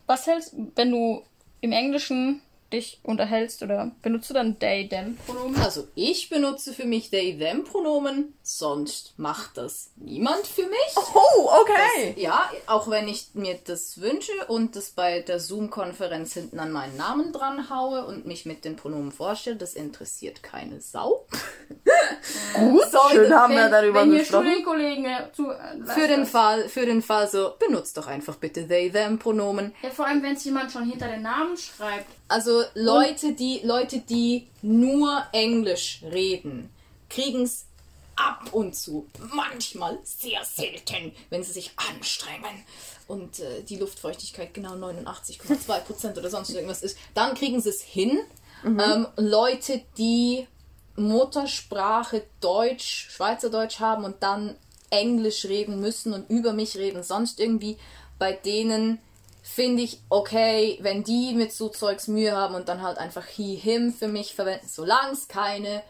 was hältst, wenn du im Englischen dich unterhältst oder benutzt du dann they, them Pronomen? Also ich benutze für mich they, them Pronomen, sonst macht das niemand für mich. Oh, okay. Das, ja, auch wenn ich mir das wünsche und das bei der Zoom-Konferenz hinten an meinen Namen dran haue und mich mit den Pronomen vorstelle, das interessiert keine Sau. [LAUGHS] Gut, Sorry, schön haben wir darüber wenn gesprochen. Studienkollegen äh, zu, äh, für den Fall, für den Fall so, benutzt doch einfach bitte they, them Pronomen. Ja, vor allem wenn es jemand schon hinter den Namen schreibt. Also Leute, die Leute, die nur Englisch reden, kriegen es ab und zu, manchmal sehr selten, wenn sie sich anstrengen und äh, die Luftfeuchtigkeit genau 89,2% oder sonst irgendwas ist, dann kriegen sie es hin. Mhm. Ähm, Leute, die Muttersprache Deutsch, Schweizerdeutsch haben und dann Englisch reden müssen und über mich reden, sonst irgendwie bei denen finde ich okay, wenn die mit so Zeugs Mühe haben und dann halt einfach he, him für mich verwenden, solange es keine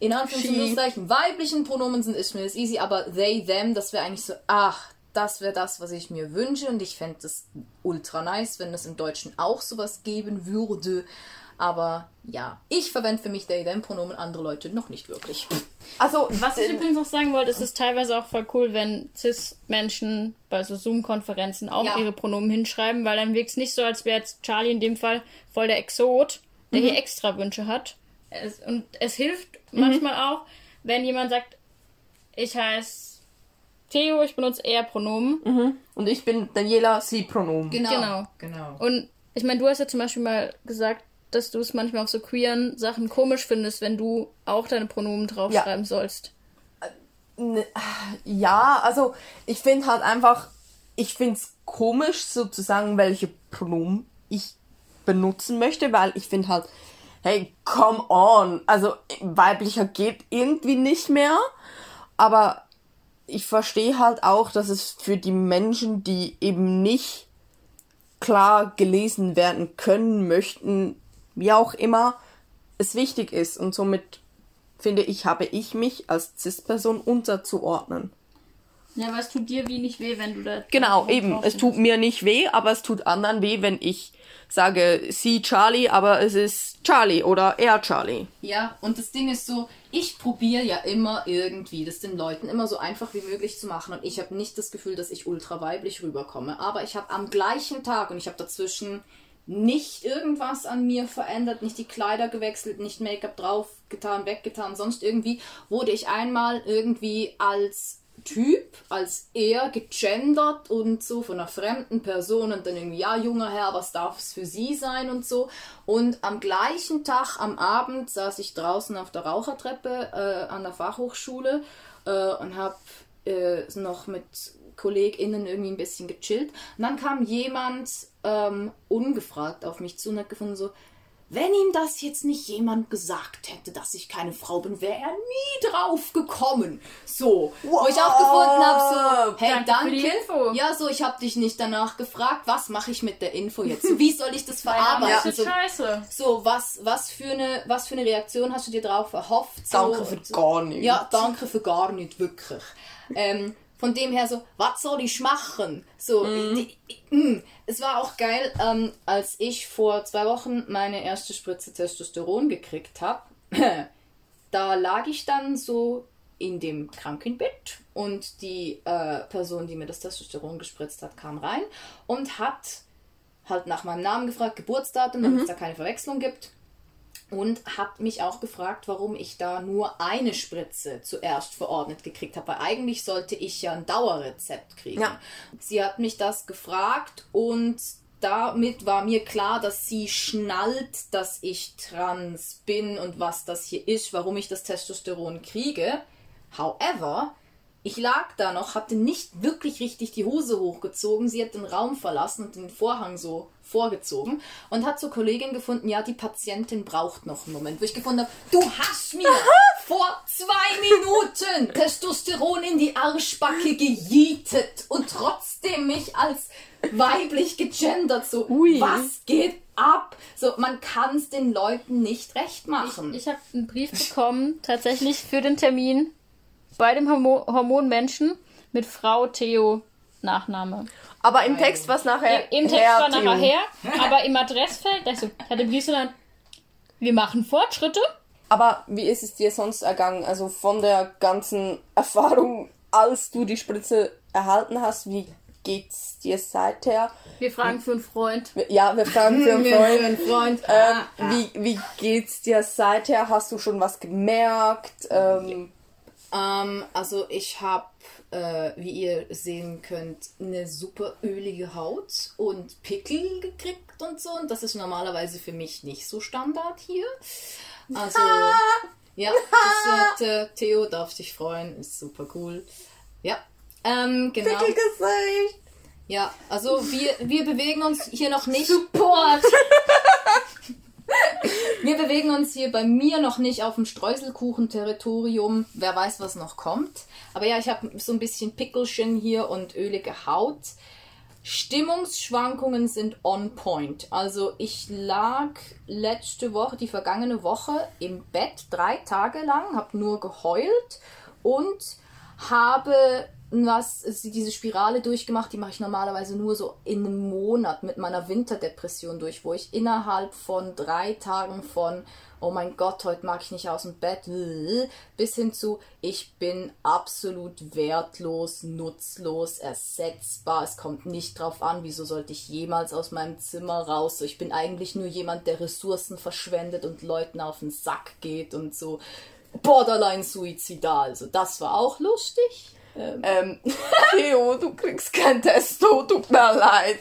in Anführungszeichen weiblichen Pronomen sind, ist mir das easy, aber they, them, das wäre eigentlich so, ach, das wäre das, was ich mir wünsche und ich fände es ultra nice, wenn es im Deutschen auch sowas geben würde. Aber ja, ich verwende für mich they, them Pronomen, andere Leute noch nicht wirklich. Also, was ich übrigens noch sagen wollte, ist es teilweise auch voll cool, wenn Cis-Menschen bei so Zoom-Konferenzen auch ja. ihre Pronomen hinschreiben, weil dann wirkt es nicht so, als wäre jetzt Charlie in dem Fall voll der Exot, der mhm. hier extra Wünsche hat. Es, und es hilft mhm. manchmal auch, wenn jemand sagt, ich heiße Theo, ich benutze eher Pronomen. Mhm. Und ich bin Daniela, sie Pronomen. Genau. genau. genau. Und ich meine, du hast ja zum Beispiel mal gesagt, dass du es manchmal auf so queeren Sachen komisch findest, wenn du auch deine Pronomen draufschreiben ja. sollst. Äh, ja, also ich finde halt einfach, ich finde es komisch sozusagen, welche Pronomen ich benutzen möchte, weil ich finde halt, hey, come on, also weiblicher geht irgendwie nicht mehr, aber ich verstehe halt auch, dass es für die Menschen, die eben nicht klar gelesen werden können möchten, wie auch immer es wichtig ist. Und somit finde ich, habe ich mich als Cis-Person unterzuordnen. Ja, aber es tut dir wie nicht weh, wenn du da. Genau, eben. Es tut mir nicht weh, aber es tut anderen weh, wenn ich sage, sie Charlie, aber es ist Charlie oder er Charlie. Ja, und das Ding ist so, ich probiere ja immer irgendwie, das den Leuten immer so einfach wie möglich zu machen. Und ich habe nicht das Gefühl, dass ich ultra weiblich rüberkomme. Aber ich habe am gleichen Tag und ich habe dazwischen nicht irgendwas an mir verändert, nicht die Kleider gewechselt, nicht Make-up draufgetan, weggetan, sonst irgendwie wurde ich einmal irgendwie als Typ, als er gegendert und so von einer fremden Person und dann irgendwie, ja, junger Herr, was darf es für Sie sein und so. Und am gleichen Tag, am Abend, saß ich draußen auf der Rauchertreppe äh, an der Fachhochschule äh, und habe äh, noch mit KollegInnen irgendwie ein bisschen gechillt. Und dann kam jemand ähm, ungefragt auf mich zu und hat gefunden so, wenn ihm das jetzt nicht jemand gesagt hätte, dass ich keine Frau bin, wäre er nie drauf gekommen. So, wo ich auch gefunden habe, so, hey, Danke danke. für die Info. Ja, so, ich habe dich nicht danach gefragt, was mache ich mit der Info jetzt? Wie soll ich das [LAUGHS] verarbeiten? ist So, scheiße. so, was, was, für eine, was für eine Reaktion hast du dir drauf erhofft? So, Danke für gar nichts. Ja, danke für gar nicht, wirklich. Ähm, von dem her so, was soll ich machen? So, die, mm. es war auch geil, ähm, als ich vor zwei Wochen meine erste Spritze Testosteron gekriegt habe. [CLEARS THROAT] da lag ich dann so in dem Krankenbett und die äh, Person, die mir das Testosteron gespritzt hat, kam rein und hat halt nach meinem Namen gefragt, Geburtsdatum, damit es da keine Verwechslung gibt. Und hat mich auch gefragt, warum ich da nur eine Spritze zuerst verordnet gekriegt habe. Weil eigentlich sollte ich ja ein Dauerrezept kriegen. Ja. Sie hat mich das gefragt und damit war mir klar, dass sie schnallt, dass ich trans bin und was das hier ist, warum ich das Testosteron kriege. However, ich lag da noch, hatte nicht wirklich richtig die Hose hochgezogen. Sie hat den Raum verlassen und den Vorhang so vorgezogen und hat zur Kollegin gefunden, ja, die Patientin braucht noch einen Moment. Wo ich gefunden habe, du hast mir vor zwei Minuten Testosteron in die Arschbacke gejietet und trotzdem mich als weiblich gegendert. So, Ui. was geht ab? So, man kann es den Leuten nicht recht machen. Ich habe einen Brief bekommen, tatsächlich für den Termin bei dem Hormo Hormonmenschen mit Frau Theo Nachname. Aber im Text war es nachher. Im Text Herr war nachher her, aber im Adressfeld, also hat so dann, wir machen Fortschritte. Aber wie ist es dir sonst ergangen? Also von der ganzen Erfahrung, als du die Spritze erhalten hast, wie geht's dir seither? Wir fragen für einen Freund. Ja, wir fragen für einen [LAUGHS] Für Freund. einen Freund. Ähm, Ah, wie, wie geht's dir seither? Hast du schon was gemerkt? Ähm, Ähm, also ich habe, äh, wie ihr sehen könnt, eine super ölige Haut und Pickel gekriegt und so. Und das ist normalerweise für mich nicht so Standard hier. Also, [LAUGHS] ja, das wird, äh, Theo darf dich freuen, ist super cool. Ja, ähm, genau. Gesicht. Ja, also wir, wir bewegen uns hier noch nicht. Support! [LAUGHS] Wir bewegen uns hier bei mir noch nicht auf dem Streuselkuchen-Territorium. Wer weiß, was noch kommt. Aber ja, ich habe so ein bisschen Pickelchen hier und ölige Haut. Stimmungsschwankungen sind on point. Also ich lag letzte Woche, die vergangene Woche im Bett drei Tage lang, habe nur geheult und habe was diese Spirale durchgemacht, die mache ich normalerweise nur so in einem Monat mit meiner Winterdepression durch, wo ich innerhalb von drei Tagen von oh mein Gott, heute mag ich nicht aus dem Bett, bis hin zu ich bin absolut wertlos, nutzlos, ersetzbar. Es kommt nicht drauf an, wieso sollte ich jemals aus meinem Zimmer raus. So, ich bin eigentlich nur jemand, der Ressourcen verschwendet und Leuten auf den Sack geht und so borderline suizidal. Also das war auch lustig. Ähm, [LAUGHS] Theo, du kriegst kein Testo, tut mir leid.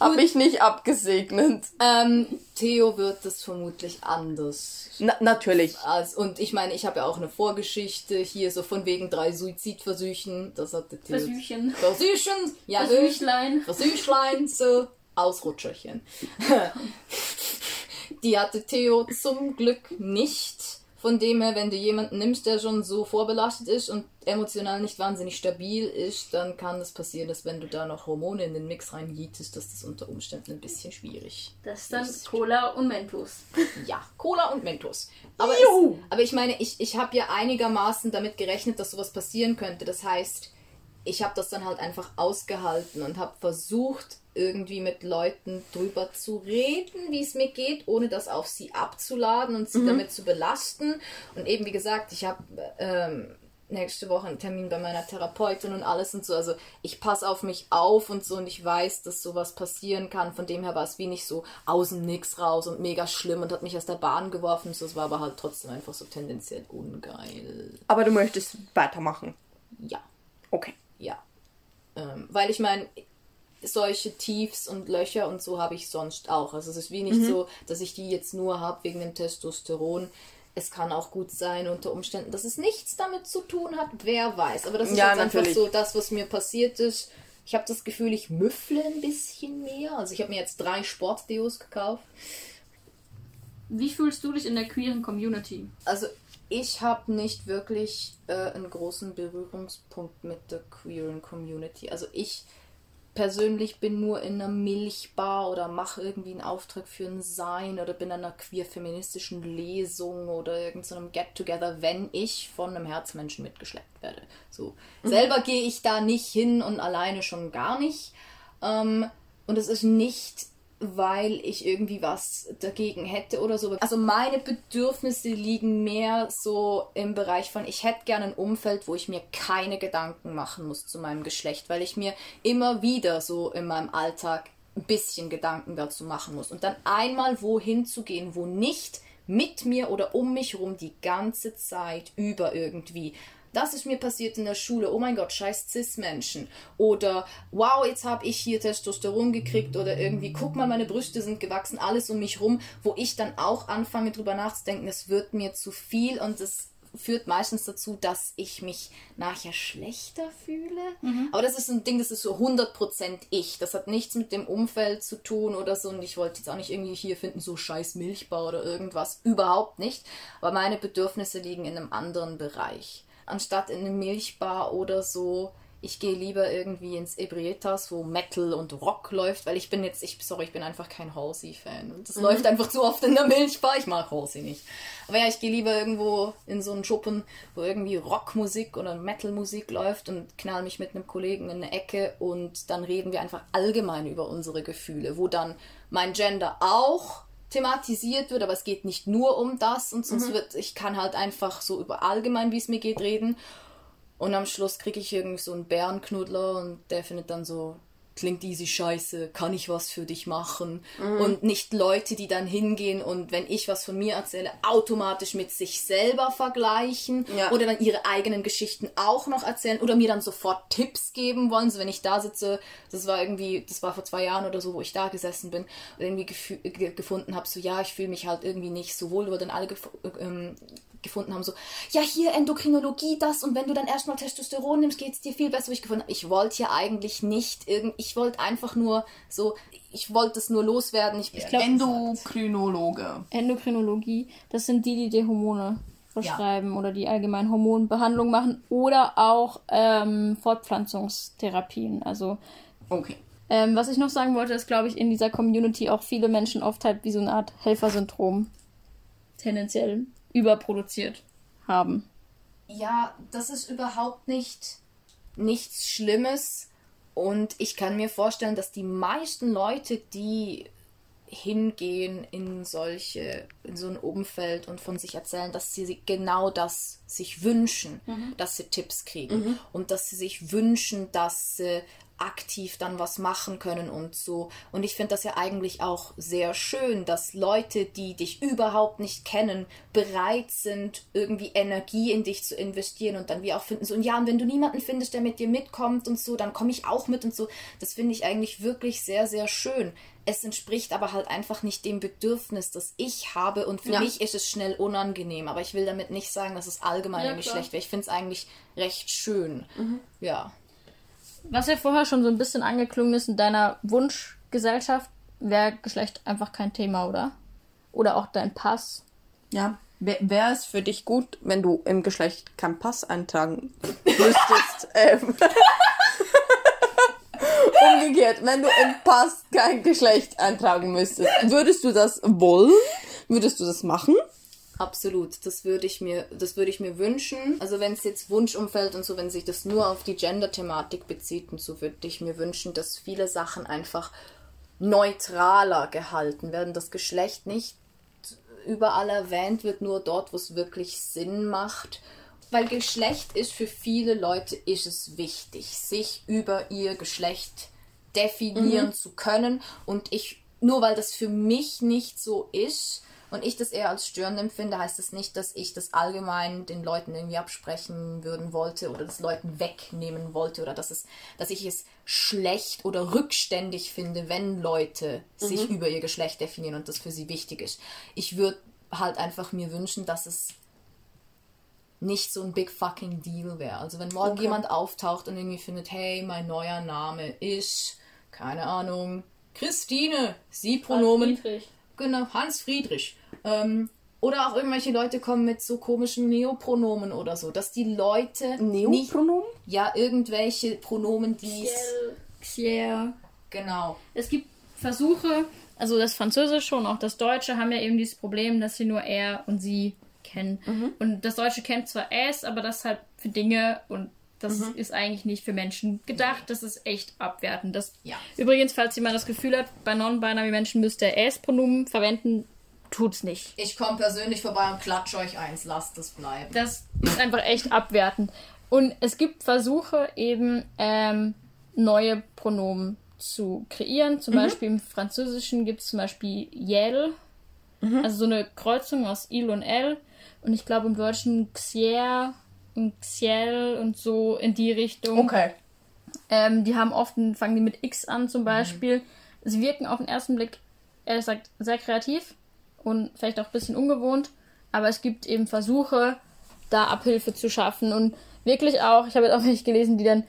Hab ich nicht abgesegnet. Ähm, Theo wird das vermutlich anders. Na, natürlich. Als, und ich meine, ich habe ja auch eine Vorgeschichte hier, so von wegen drei Suizidversuchen. Das hatte Theo. Versüchen. Versüchen, ja, Versüchlein. Versüchlein, so Ausrutscherchen. [LAUGHS] Die hatte Theo zum Glück nicht. Von dem her, wenn du jemanden nimmst, der schon so vorbelastet ist und emotional nicht wahnsinnig stabil ist, dann kann es passieren, dass wenn du da noch Hormone in den Mix reinjietest, dass das unter Umständen ein bisschen schwierig Das ist dann Cola und Mentos. [LAUGHS] ja, Cola und Mentos. Aber, es, aber ich meine, ich, ich habe ja einigermaßen damit gerechnet, dass sowas passieren könnte. Das heißt, ich habe das dann halt einfach ausgehalten und habe versucht, irgendwie mit Leuten drüber zu reden, wie es mir geht, ohne das auf sie abzuladen und sie damit zu belasten. Und eben, wie gesagt, ich habe ähm, nächste Woche einen Termin bei meiner Therapeutin und alles und so. Also ich passe auf mich auf und so und ich weiß, dass sowas passieren kann. Von dem her war es wie nicht so außen nix raus und mega schlimm und hat mich aus der Bahn geworfen. So, es war aber halt trotzdem einfach so tendenziell ungeil. Aber du möchtest weitermachen. Ja, Okay. ja. Ähm, weil ich meine, solche Tiefs und Löcher und so habe ich sonst auch. Also es ist wie nicht so, dass ich die jetzt nur habe wegen dem Testosteron. Es kann auch gut sein unter Umständen, dass es nichts damit zu tun hat. Wer weiß. Aber das ist Ja, jetzt natürlich. einfach so das, was mir passiert ist. Ich habe das Gefühl, ich müffle ein bisschen mehr. Also ich habe mir jetzt drei Sportdeos gekauft. Wie fühlst du dich in der queeren Community? Also ich habe nicht wirklich äh, einen großen Berührungspunkt mit der queeren Community. Also ich persönlich bin nur in einer Milchbar oder mache irgendwie einen Auftrag für ein Sein oder bin an einer queer-feministischen Lesung oder irgendeinem Get-Together, wenn ich von einem Herzmenschen mitgeschleppt werde. So. Mhm. Selber gehe ich da nicht hin und alleine schon gar nicht. Ähm, und es ist nicht weil ich irgendwie was dagegen hätte oder so. Also meine Bedürfnisse liegen mehr so im Bereich von, ich hätte gerne ein Umfeld, wo ich mir keine Gedanken machen muss zu meinem Geschlecht, weil ich mir immer wieder so in meinem Alltag ein bisschen Gedanken dazu machen muss. Und dann einmal wohin zu gehen, wo nicht mit mir oder um mich herum die ganze Zeit über irgendwie das ist mir passiert in der Schule, oh mein Gott, scheiß Cis-Menschen. Oder wow, jetzt habe ich hier Testosteron gekriegt oder irgendwie, guck mal, meine Brüste sind gewachsen, alles um mich rum, wo ich dann auch anfange drüber nachzudenken, es wird mir zu viel und es führt meistens dazu, dass ich mich nachher schlechter fühle. Mhm. Aber das ist ein Ding, das ist so 100% ich. Das hat nichts mit dem Umfeld zu tun oder so. Und ich wollte jetzt auch nicht irgendwie hier finden, so scheiß Milchbau oder irgendwas. Überhaupt nicht. Aber meine Bedürfnisse liegen in einem anderen Bereich anstatt in eine Milchbar oder so. Ich gehe lieber irgendwie ins Ebrietas, wo Metal und Rock läuft, weil ich bin jetzt, ich, sorry, ich bin einfach kein Halsey-Fan. Und das mhm. läuft einfach zu oft in der Milchbar. Ich mag Halsey nicht. Aber ja, ich gehe lieber irgendwo in so einen Schuppen, wo irgendwie Rockmusik oder Metalmusik läuft und knall mich mit einem Kollegen in eine Ecke und dann reden wir einfach allgemein über unsere Gefühle, wo dann mein Gender auch thematisiert wird, aber es geht nicht nur um das und sonst mhm. wird, ich kann halt einfach so über allgemein, wie es mir geht, reden. Und am Schluss kriege ich irgendwie so einen Bärenknuddler und der findet dann so klingt easy scheiße, kann ich was für dich machen? Mhm. Und nicht Leute, die dann hingehen und wenn ich was von mir erzähle, automatisch mit sich selber vergleichen ja. oder dann ihre eigenen Geschichten auch noch erzählen oder mir dann sofort Tipps geben wollen. So wenn ich da sitze, das war irgendwie, das war vor zwei Jahren oder so, wo ich da gesessen bin und irgendwie gefunden habe, so ja, ich fühle mich halt irgendwie nicht so wohl, wo dann alle ähm, gefunden haben, so, ja, hier Endokrinologie, das und wenn du dann erstmal Testosteron nimmst, geht es dir viel besser. Ich gefunden, ich wollte ja eigentlich nicht irgend, ich wollte einfach nur so, ich wollte es nur loswerden. Ich, ich glaube Endokrinologe. Endokrinologie, das sind die, die die Hormone verschreiben ja. oder die allgemein Hormonbehandlung machen oder auch ähm, Fortpflanzungstherapien. Also okay. Ähm, was ich noch sagen wollte, ist, glaube ich, in dieser Community auch viele Menschen oft halt wie so eine Art Helfersyndrom tendenziell überproduziert haben. Ja, das ist überhaupt nicht nichts Schlimmes. Und ich kann mir vorstellen, dass die meisten Leute, die hingehen in solche, in so ein Umfeld und von sich erzählen, dass sie genau das sich wünschen, mhm. dass sie Tipps kriegen mhm. und dass sie sich wünschen, dass sie aktiv dann was machen können und so. Und ich finde das ja eigentlich auch sehr schön, dass Leute, die dich überhaupt nicht kennen, bereit sind, irgendwie Energie in dich zu investieren und dann wie auch finden so, und ja, und wenn du niemanden findest, der mit dir mitkommt und so, dann komme ich auch mit und so. Das finde ich eigentlich wirklich sehr, sehr schön. Es entspricht aber halt einfach nicht dem Bedürfnis, das ich habe und für ja. mich ist es schnell unangenehm. Aber ich will damit nicht sagen, dass es allgemein ja, irgendwie schlecht wäre. Ich finde es eigentlich recht schön. Mhm. Ja was ja vorher schon so ein bisschen angeklungen ist, in deiner Wunschgesellschaft wäre Geschlecht einfach kein Thema, oder? Oder auch dein Pass. Ja. Wäre es für dich gut, wenn du im Geschlecht keinen Pass eintragen müsstest? [LAUGHS] ähm. [LAUGHS] Umgekehrt, wenn du im Pass kein Geschlecht eintragen müsstest, würdest du das wollen? Würdest du das machen? Absolut, das würde ich mir, das würde ich mir wünschen. Also wenn es jetzt Wunschumfeld und so, wenn sich das nur auf die Gender-Thematik bezieht und so, würde ich mir wünschen, dass viele Sachen einfach neutraler gehalten werden. Das Geschlecht nicht überall erwähnt wird, nur dort, wo es wirklich Sinn macht. Weil Geschlecht ist für viele Leute ist es wichtig, sich über ihr Geschlecht definieren mhm. zu können. Und ich, nur weil das für mich nicht so ist, und ich das eher als störend empfinde, heißt das nicht, dass ich das allgemein den Leuten irgendwie absprechen würden wollte oder das Leuten wegnehmen wollte oder dass es, dass ich es schlecht oder rückständig finde, wenn Leute mhm. sich über ihr Geschlecht definieren und das für sie wichtig ist. Ich würde halt einfach mir wünschen, dass es nicht so ein big fucking deal wäre. Also wenn morgen Okay. jemand auftaucht und irgendwie findet, hey, mein neuer Name ist, keine Ahnung, Christine, Sie-Pronomen. Friedrich. Genau, Hans Friedrich. Ähm, oder auch irgendwelche Leute kommen mit so komischen Neopronomen oder so, dass die Leute nicht, Neopronomen? ja, irgendwelche Pronomen, die Xier. genau. Es gibt Versuche, also das Französische und auch das Deutsche haben ja eben dieses Problem, dass sie nur er und sie kennen. Und das Deutsche kennt zwar es, aber das halt für Dinge und das ist eigentlich nicht für Menschen gedacht. Das ist echt abwertend. Das, Ja. Übrigens, falls jemand das Gefühl hat, bei non-binary Menschen müsste er es-Pronomen verwenden, tut's nicht. Ich komme persönlich vorbei und klatsche euch eins, lasst es bleiben. Das ist einfach echt abwertend. Und es gibt Versuche, eben ähm, neue Pronomen zu kreieren. Zum Beispiel im Französischen gibt es zum Beispiel Yel, also so eine Kreuzung aus Il und L. Und ich glaube im Deutschen Xier Xiel und so in die Richtung. Okay. Ähm, die haben oft, fangen die mit X an zum Beispiel. Sie wirken auf den ersten Blick, ehrlich gesagt, sehr kreativ und vielleicht auch ein bisschen ungewohnt. Aber es gibt eben Versuche, da Abhilfe zu schaffen. Und wirklich auch, ich habe jetzt auch [LAUGHS] welche gelesen, die dann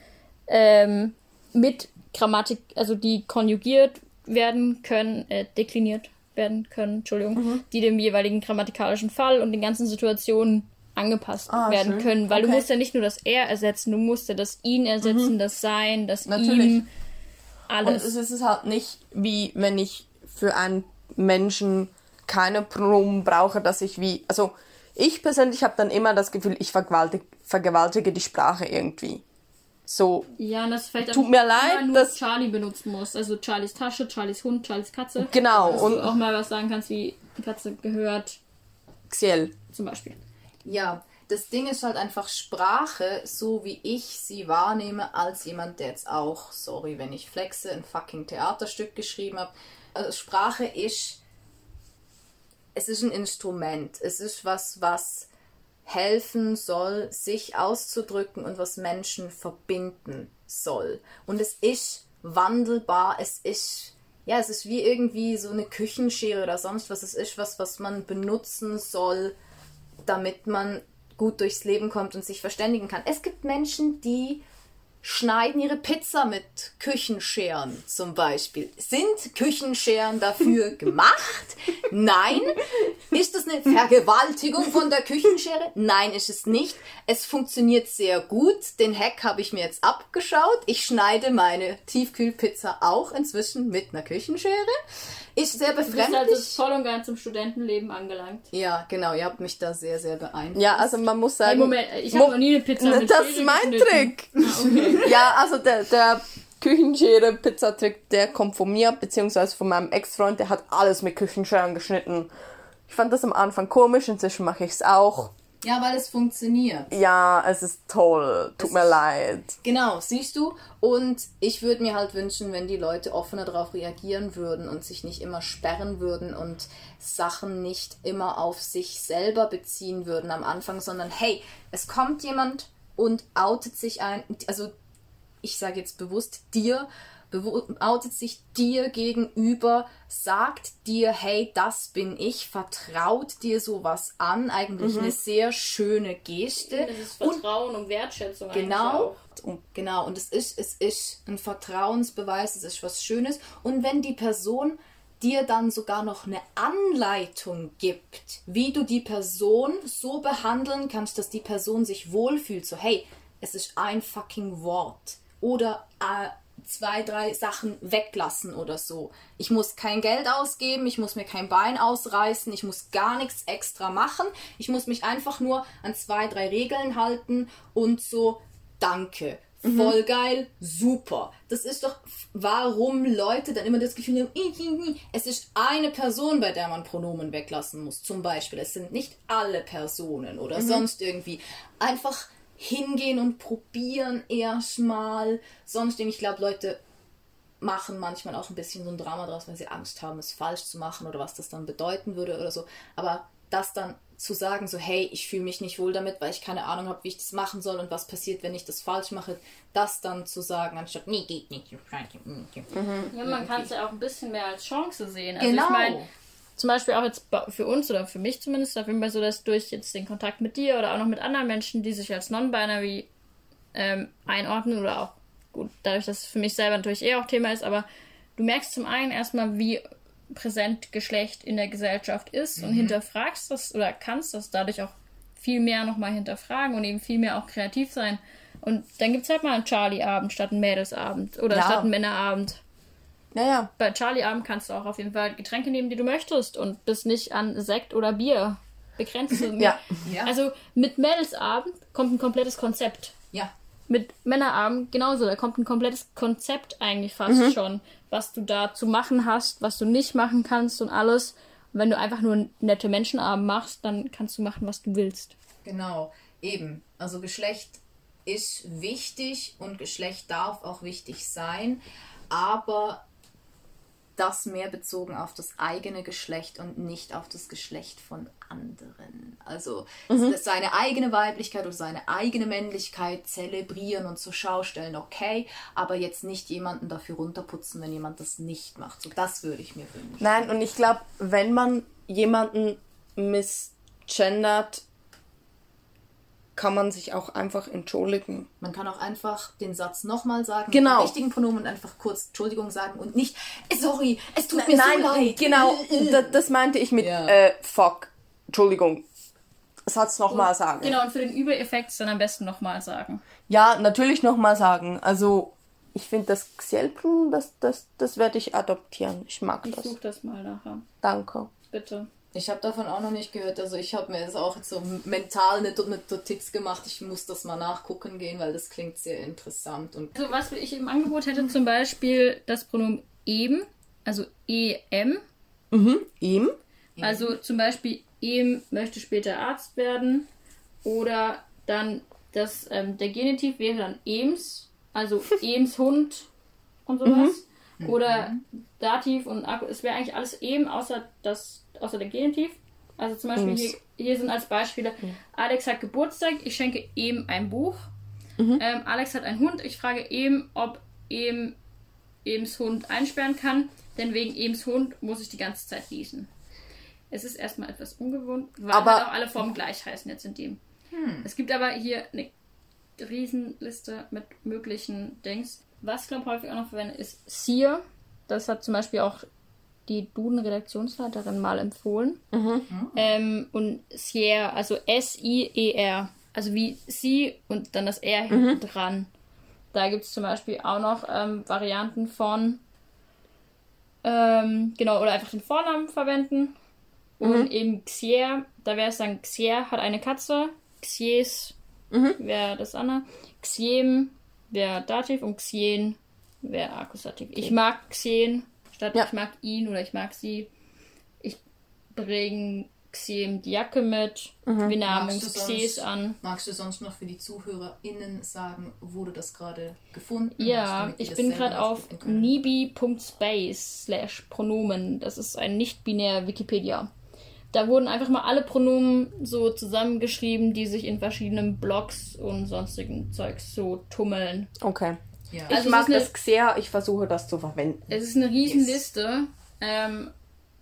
ähm, mit Grammatik, also die konjugiert werden können, äh, dekliniert werden können, Entschuldigung, die dem jeweiligen grammatikalischen Fall und den ganzen Situationen angepasst Ah, werden schön. können, weil du Okay. musst ja nicht nur das Er ersetzen, du musst ja das Ihn ersetzen, das Sein, das Natürlich. Ihm, Und alles. es ist halt nicht wie wenn ich für einen Menschen keine Pronomen brauche, dass ich wie. Also ich persönlich habe dann immer das Gefühl, ich vergewaltige, vergewaltige die Sprache irgendwie. So, ja, und das auch Tut mir leid, nur dass- Charlie benutzen musst. Also Charlies Tasche, Charlies Hund, Charlies Katze. genau. Dass Und du auch mal was sagen kannst, wie die Katze gehört, Xiel. zum Beispiel. Ja, das Ding ist halt einfach Sprache, so wie ich sie wahrnehme, als jemand, der jetzt auch, sorry, wenn ich flexe, ein fucking Theaterstück geschrieben habe. Also Sprache ist, es ist ein Instrument. Es ist was, was helfen soll, sich auszudrücken und was Menschen verbinden soll. Und es ist wandelbar, es ist, ja, es ist wie irgendwie so eine Küchenschere oder sonst was. Es ist was, was man benutzen soll, damit man gut durchs Leben kommt und sich verständigen kann. Es gibt Menschen, die schneiden ihre Pizza mit Küchenscheren zum Beispiel. Sind Küchenscheren dafür [LAUGHS] gemacht? Nein. Ist das eine Vergewaltigung von der Küchenschere? Nein, ist es nicht. Es funktioniert sehr gut. Den Hack habe ich mir jetzt abgeschaut. Ich schneide meine Tiefkühlpizza auch inzwischen mit einer Küchenschere. Ist sehr Du bist befremdlich. also voll und ganz im Studentenleben angelangt. Ja, genau. Ihr habt mich da sehr, sehr beeinflusst. Ja, also man muss Hey, sagen. Moment, ich habe noch nie eine Pizza mit [LAUGHS] Das ist mein. Trick. Ah, okay. Ja, also der, der Küchenschere-Pizzatrick, der kommt von mir, beziehungsweise von meinem Ex-Freund, der hat alles mit Küchenscheren geschnitten. Ich fand das am Anfang komisch, inzwischen mache ich es auch. Ja, weil es funktioniert. Ja, es ist toll. Tut mir leid. Genau, siehst du? Und ich würde mir halt wünschen, wenn die Leute offener darauf reagieren würden und sich nicht immer sperren würden und Sachen nicht immer auf sich selber beziehen würden am Anfang, sondern hey, es kommt jemand und outet sich ein, also ich sage jetzt bewusst dir, bewu- outet sich dir gegenüber, sagt dir, hey, das bin ich, vertraut dir sowas an, eigentlich eine sehr schöne Geste. Das ist Vertrauen und Wertschätzung eigentlich Genau. Und genau, und es ist, es ist ein Vertrauensbeweis, es ist was Schönes. Und wenn die Person dir dann sogar noch eine Anleitung gibt, wie du die Person so behandeln kannst, dass die Person sich wohlfühlt, so hey, es ist ein fucking Wort oder äh, zwei, drei Sachen weglassen oder so. Ich muss kein Geld ausgeben, ich muss mir kein Bein ausreißen, ich muss gar nichts extra machen. Ich muss mich einfach nur an zwei, drei Regeln halten und so, danke. Voll geil, super. Das ist doch, warum Leute dann immer das Gefühl haben, es ist eine Person, bei der man Pronomen weglassen muss, zum Beispiel. Es sind nicht alle Personen oder sonst irgendwie. Einfach hingehen und probieren erstmal. Sonst, ich glaube, Leute machen manchmal auch ein bisschen so ein Drama draus, weil sie Angst haben, es falsch zu machen oder was das dann bedeuten würde oder so. Aber das dann zu sagen, so hey, ich fühle mich nicht wohl damit, weil ich keine Ahnung habe, wie ich das machen soll und was passiert, wenn ich das falsch mache, das dann zu sagen, anstatt nee, geht nicht. Ja, man kann es ja auch ein bisschen mehr als Chance sehen. Also Genau. ich meine, zum Beispiel auch jetzt für uns oder für mich zumindest auf jeden Fall so, dass durch jetzt den Kontakt mit dir oder auch noch mit anderen Menschen, die sich als non-binary ähm, einordnen oder auch gut, dadurch, dass es für mich selber natürlich eh auch Thema ist, aber du merkst zum einen erstmal, wie präsent Geschlecht in der Gesellschaft ist mhm. und hinterfragst das oder kannst das dadurch auch viel mehr nochmal hinterfragen und eben viel mehr auch kreativ sein. Und dann gibt es halt mal einen Charlie-Abend statt einen Mädelsabend oder ja. statt einen Männerabend. Naja. Bei Charlie-Abend kannst du auch auf jeden Fall Getränke nehmen, die du möchtest und bist nicht an Sekt oder Bier begrenzt. [LAUGHS] ja. ja. Also mit Mädelsabend kommt ein komplettes Konzept. Ja. Mit Männerabend genauso, da kommt ein komplettes Konzept eigentlich fast mhm. schon, was du da zu machen hast, was du nicht machen kannst und alles. Und wenn du einfach nur nette Menschenabend machst, dann kannst du machen, was du willst. Genau, eben. Also Geschlecht ist wichtig und Geschlecht darf auch wichtig sein, aber das mehr bezogen auf das eigene Geschlecht und nicht auf das Geschlecht von anderen. Also mhm. seine eigene Weiblichkeit oder seine eigene Männlichkeit zelebrieren und zur Schau stellen, okay, aber jetzt nicht jemanden dafür runterputzen, wenn jemand das nicht macht. So, das würde ich mir wünschen. Nein, und ich glaube, wenn man jemanden misgendert, kann man sich auch einfach entschuldigen. Man kann auch einfach den Satz nochmal sagen, genau. mit richtigen Pronomen einfach kurz Entschuldigung sagen und nicht, äh, sorry, es tut mir Nein, so leid. Genau, das, das meinte ich mit ja. äh, fuck, Entschuldigung. Satz nochmal sagen. Genau, und für den Übereffekt dann am besten nochmal sagen. Ja, natürlich nochmal sagen. Also, ich finde das Xiel-Pronomen, das, das, das werde ich adoptieren. Ich mag ich das. Ich suche das mal nachher. Danke. Bitte. Ich habe davon auch noch nicht gehört. Also ich habe mir jetzt auch so mental eine, eine Notiz gemacht. Ich muss das mal nachgucken gehen, weil das klingt sehr interessant. Und also was ich im Angebot hätte, zum Beispiel das Pronomen eben, also em. Mhm, em. Also zum Beispiel em möchte später Arzt werden. Oder dann das, ähm, der Genitiv wäre dann ems, also [LAUGHS] ems Hund und sowas. Mhm. Oder mhm. Dativ und Akku. Es wäre eigentlich alles em, außer das außer der Genitiv. Also zum Beispiel hier, hier, sind als Beispiele. Alex hat Geburtstag, ich schenke ihm ein Buch. Mhm. Ähm, Alex hat einen Hund, ich frage ihm, ob ihm Ems Hund einsperren kann, denn wegen Ems Hund muss ich die ganze Zeit lesen. Es ist erstmal etwas ungewohnt, weil aber halt auch alle Formen gleich heißen jetzt in dem. Hm. Es gibt aber hier eine Riesenliste mit möglichen Dings. Was ich glaube häufig auch noch verwende, ist Seer. Das hat zum Beispiel auch die Duden-Redaktionsleiterin mal empfohlen. Mhm. Ähm, und Sier, also S-I-E-R. Also wie sie und dann das R mhm. hinten dran. Da gibt es zum Beispiel auch noch ähm, Varianten von, ähm, genau, oder einfach den Vornamen verwenden. Und mhm. eben Xier, da wäre es dann Xier hat eine Katze, Xies mhm. wäre das andere, Xiem wäre Dativ und Xien wäre Akkusativ. Okay. Ich mag Xien, statt ja. ich mag ihn oder ich mag sie. Ich bringe Xiem die Jacke mit, mhm. wir nahmen uns Xies an. Magst du sonst noch für die ZuhörerInnen sagen, wo du das gerade gefunden ja, hast? Ja, ich bin gerade auf nibi.space slash Pronomen. Das ist ein nicht-binär Wikipedia. Da wurden einfach mal alle Pronomen so zusammengeschrieben, die sich in verschiedenen Blogs und sonstigen Zeugs so tummeln. Okay. Ja. Ich also mag das eine, sehr, ich versuche das zu verwenden. Es ist eine Riesenliste. Yes. Ähm,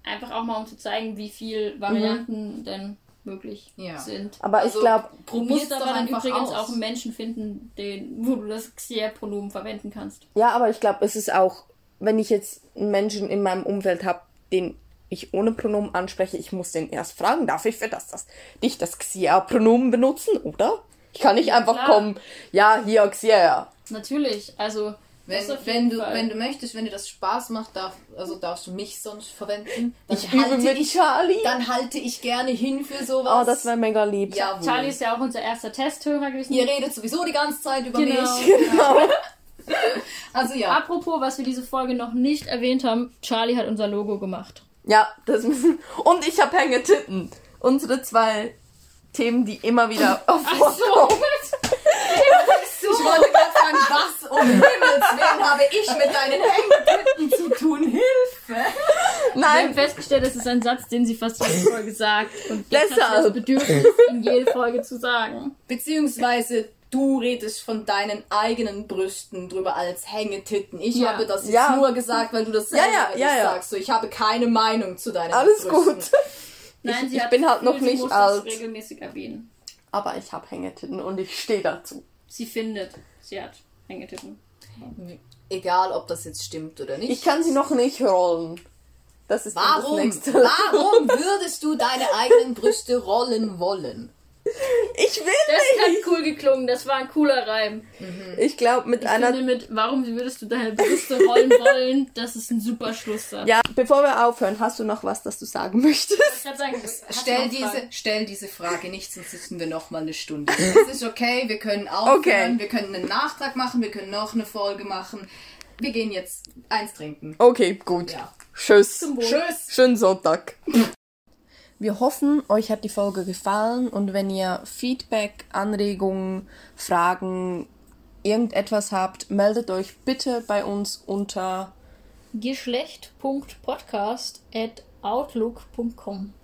einfach auch mal um zu zeigen, wie viele Varianten mhm. denn möglich ja. sind. Aber also, ich glaube, du musst aber dann übrigens aus. auch einen Menschen finden, den, wo du das Xier-Pronomen verwenden kannst. Ja, aber ich glaube, es ist auch, wenn ich jetzt einen Menschen in meinem Umfeld habe, den ich ohne Pronomen anspreche, ich muss den erst fragen, darf ich für das, das dich das Xier-Pronomen benutzen, oder? Ich kann nicht einfach Klar. kommen, ja, hier Xier. Natürlich, also wenn, wenn, du, wenn du möchtest, wenn dir das Spaß macht, darf, also darfst du mich sonst verwenden. Dann ich halte mit ich, Charlie. Dann halte ich gerne hin für sowas. Oh, das wäre mega lieb. Jawohl. Charlie ist ja auch unser erster Testhörer gewesen. Ihr redet sowieso die ganze Zeit über genau. mich. [LAUGHS] Genau. [LAUGHS] also ja. Apropos, was wir diese Folge noch nicht erwähnt haben, Charlie hat unser Logo gemacht. Ja, das müssen. Und ich habe Hängetitten. Unsere zwei Themen, die immer wieder vorkommen. So. Ich wollte gerade fragen, was um Himmels Willen habe ich mit deinen Hängetitten zu tun? Hilfe! Nein. Wir haben festgestellt, das ist ein Satz, den sie fast jede Folge sagt. Und jetzt hat das Bedürfnis, in jede Folge zu sagen. Beziehungsweise Du redest von deinen eigenen Brüsten drüber als Hängetitten. Ich Ja. habe das jetzt Ja. nur gesagt, weil du das selber Ja, ja, sagst. So, ich habe keine Meinung zu deinen Alles Brüsten. gut. [LAUGHS] Nein, Ich- sie ich hat bin halt noch Gefühl, nicht muss alt. Das regelmäßig erwähnen. Aber ich habe Hängetitten und ich stehe dazu. Sie findet, sie hat Hängetitten. Egal, ob das jetzt stimmt oder nicht. Ich kann sie noch nicht rollen. Das ist Warum? das nächste. Warum würdest du deine eigenen Brüste rollen wollen? Ich will Das hat cool geklungen, das war ein cooler Reim. Ich glaube, mit Ich einer. finde mit, warum würdest du deine Brüste rollen wollen, das ist ein super Schlusssatz. Ja, bevor wir aufhören, hast du noch was, das du sagen möchtest? Ich sagen, Stell diese, Fragen? stell diese Frage nicht, sonst sitzen wir noch mal eine Stunde. Es ist okay, wir können aufhören, Okay. wir können einen Nachtrag machen, wir können noch eine Folge machen. Wir gehen jetzt eins trinken. Okay, gut. Ja. Tschüss. Wohl. Tschüss! Schönen Sonntag. Wir hoffen, euch hat die Folge gefallen und wenn ihr Feedback, Anregungen, Fragen, irgendetwas habt, meldet euch bitte bei uns unter Geschlecht.podcast at outlook.com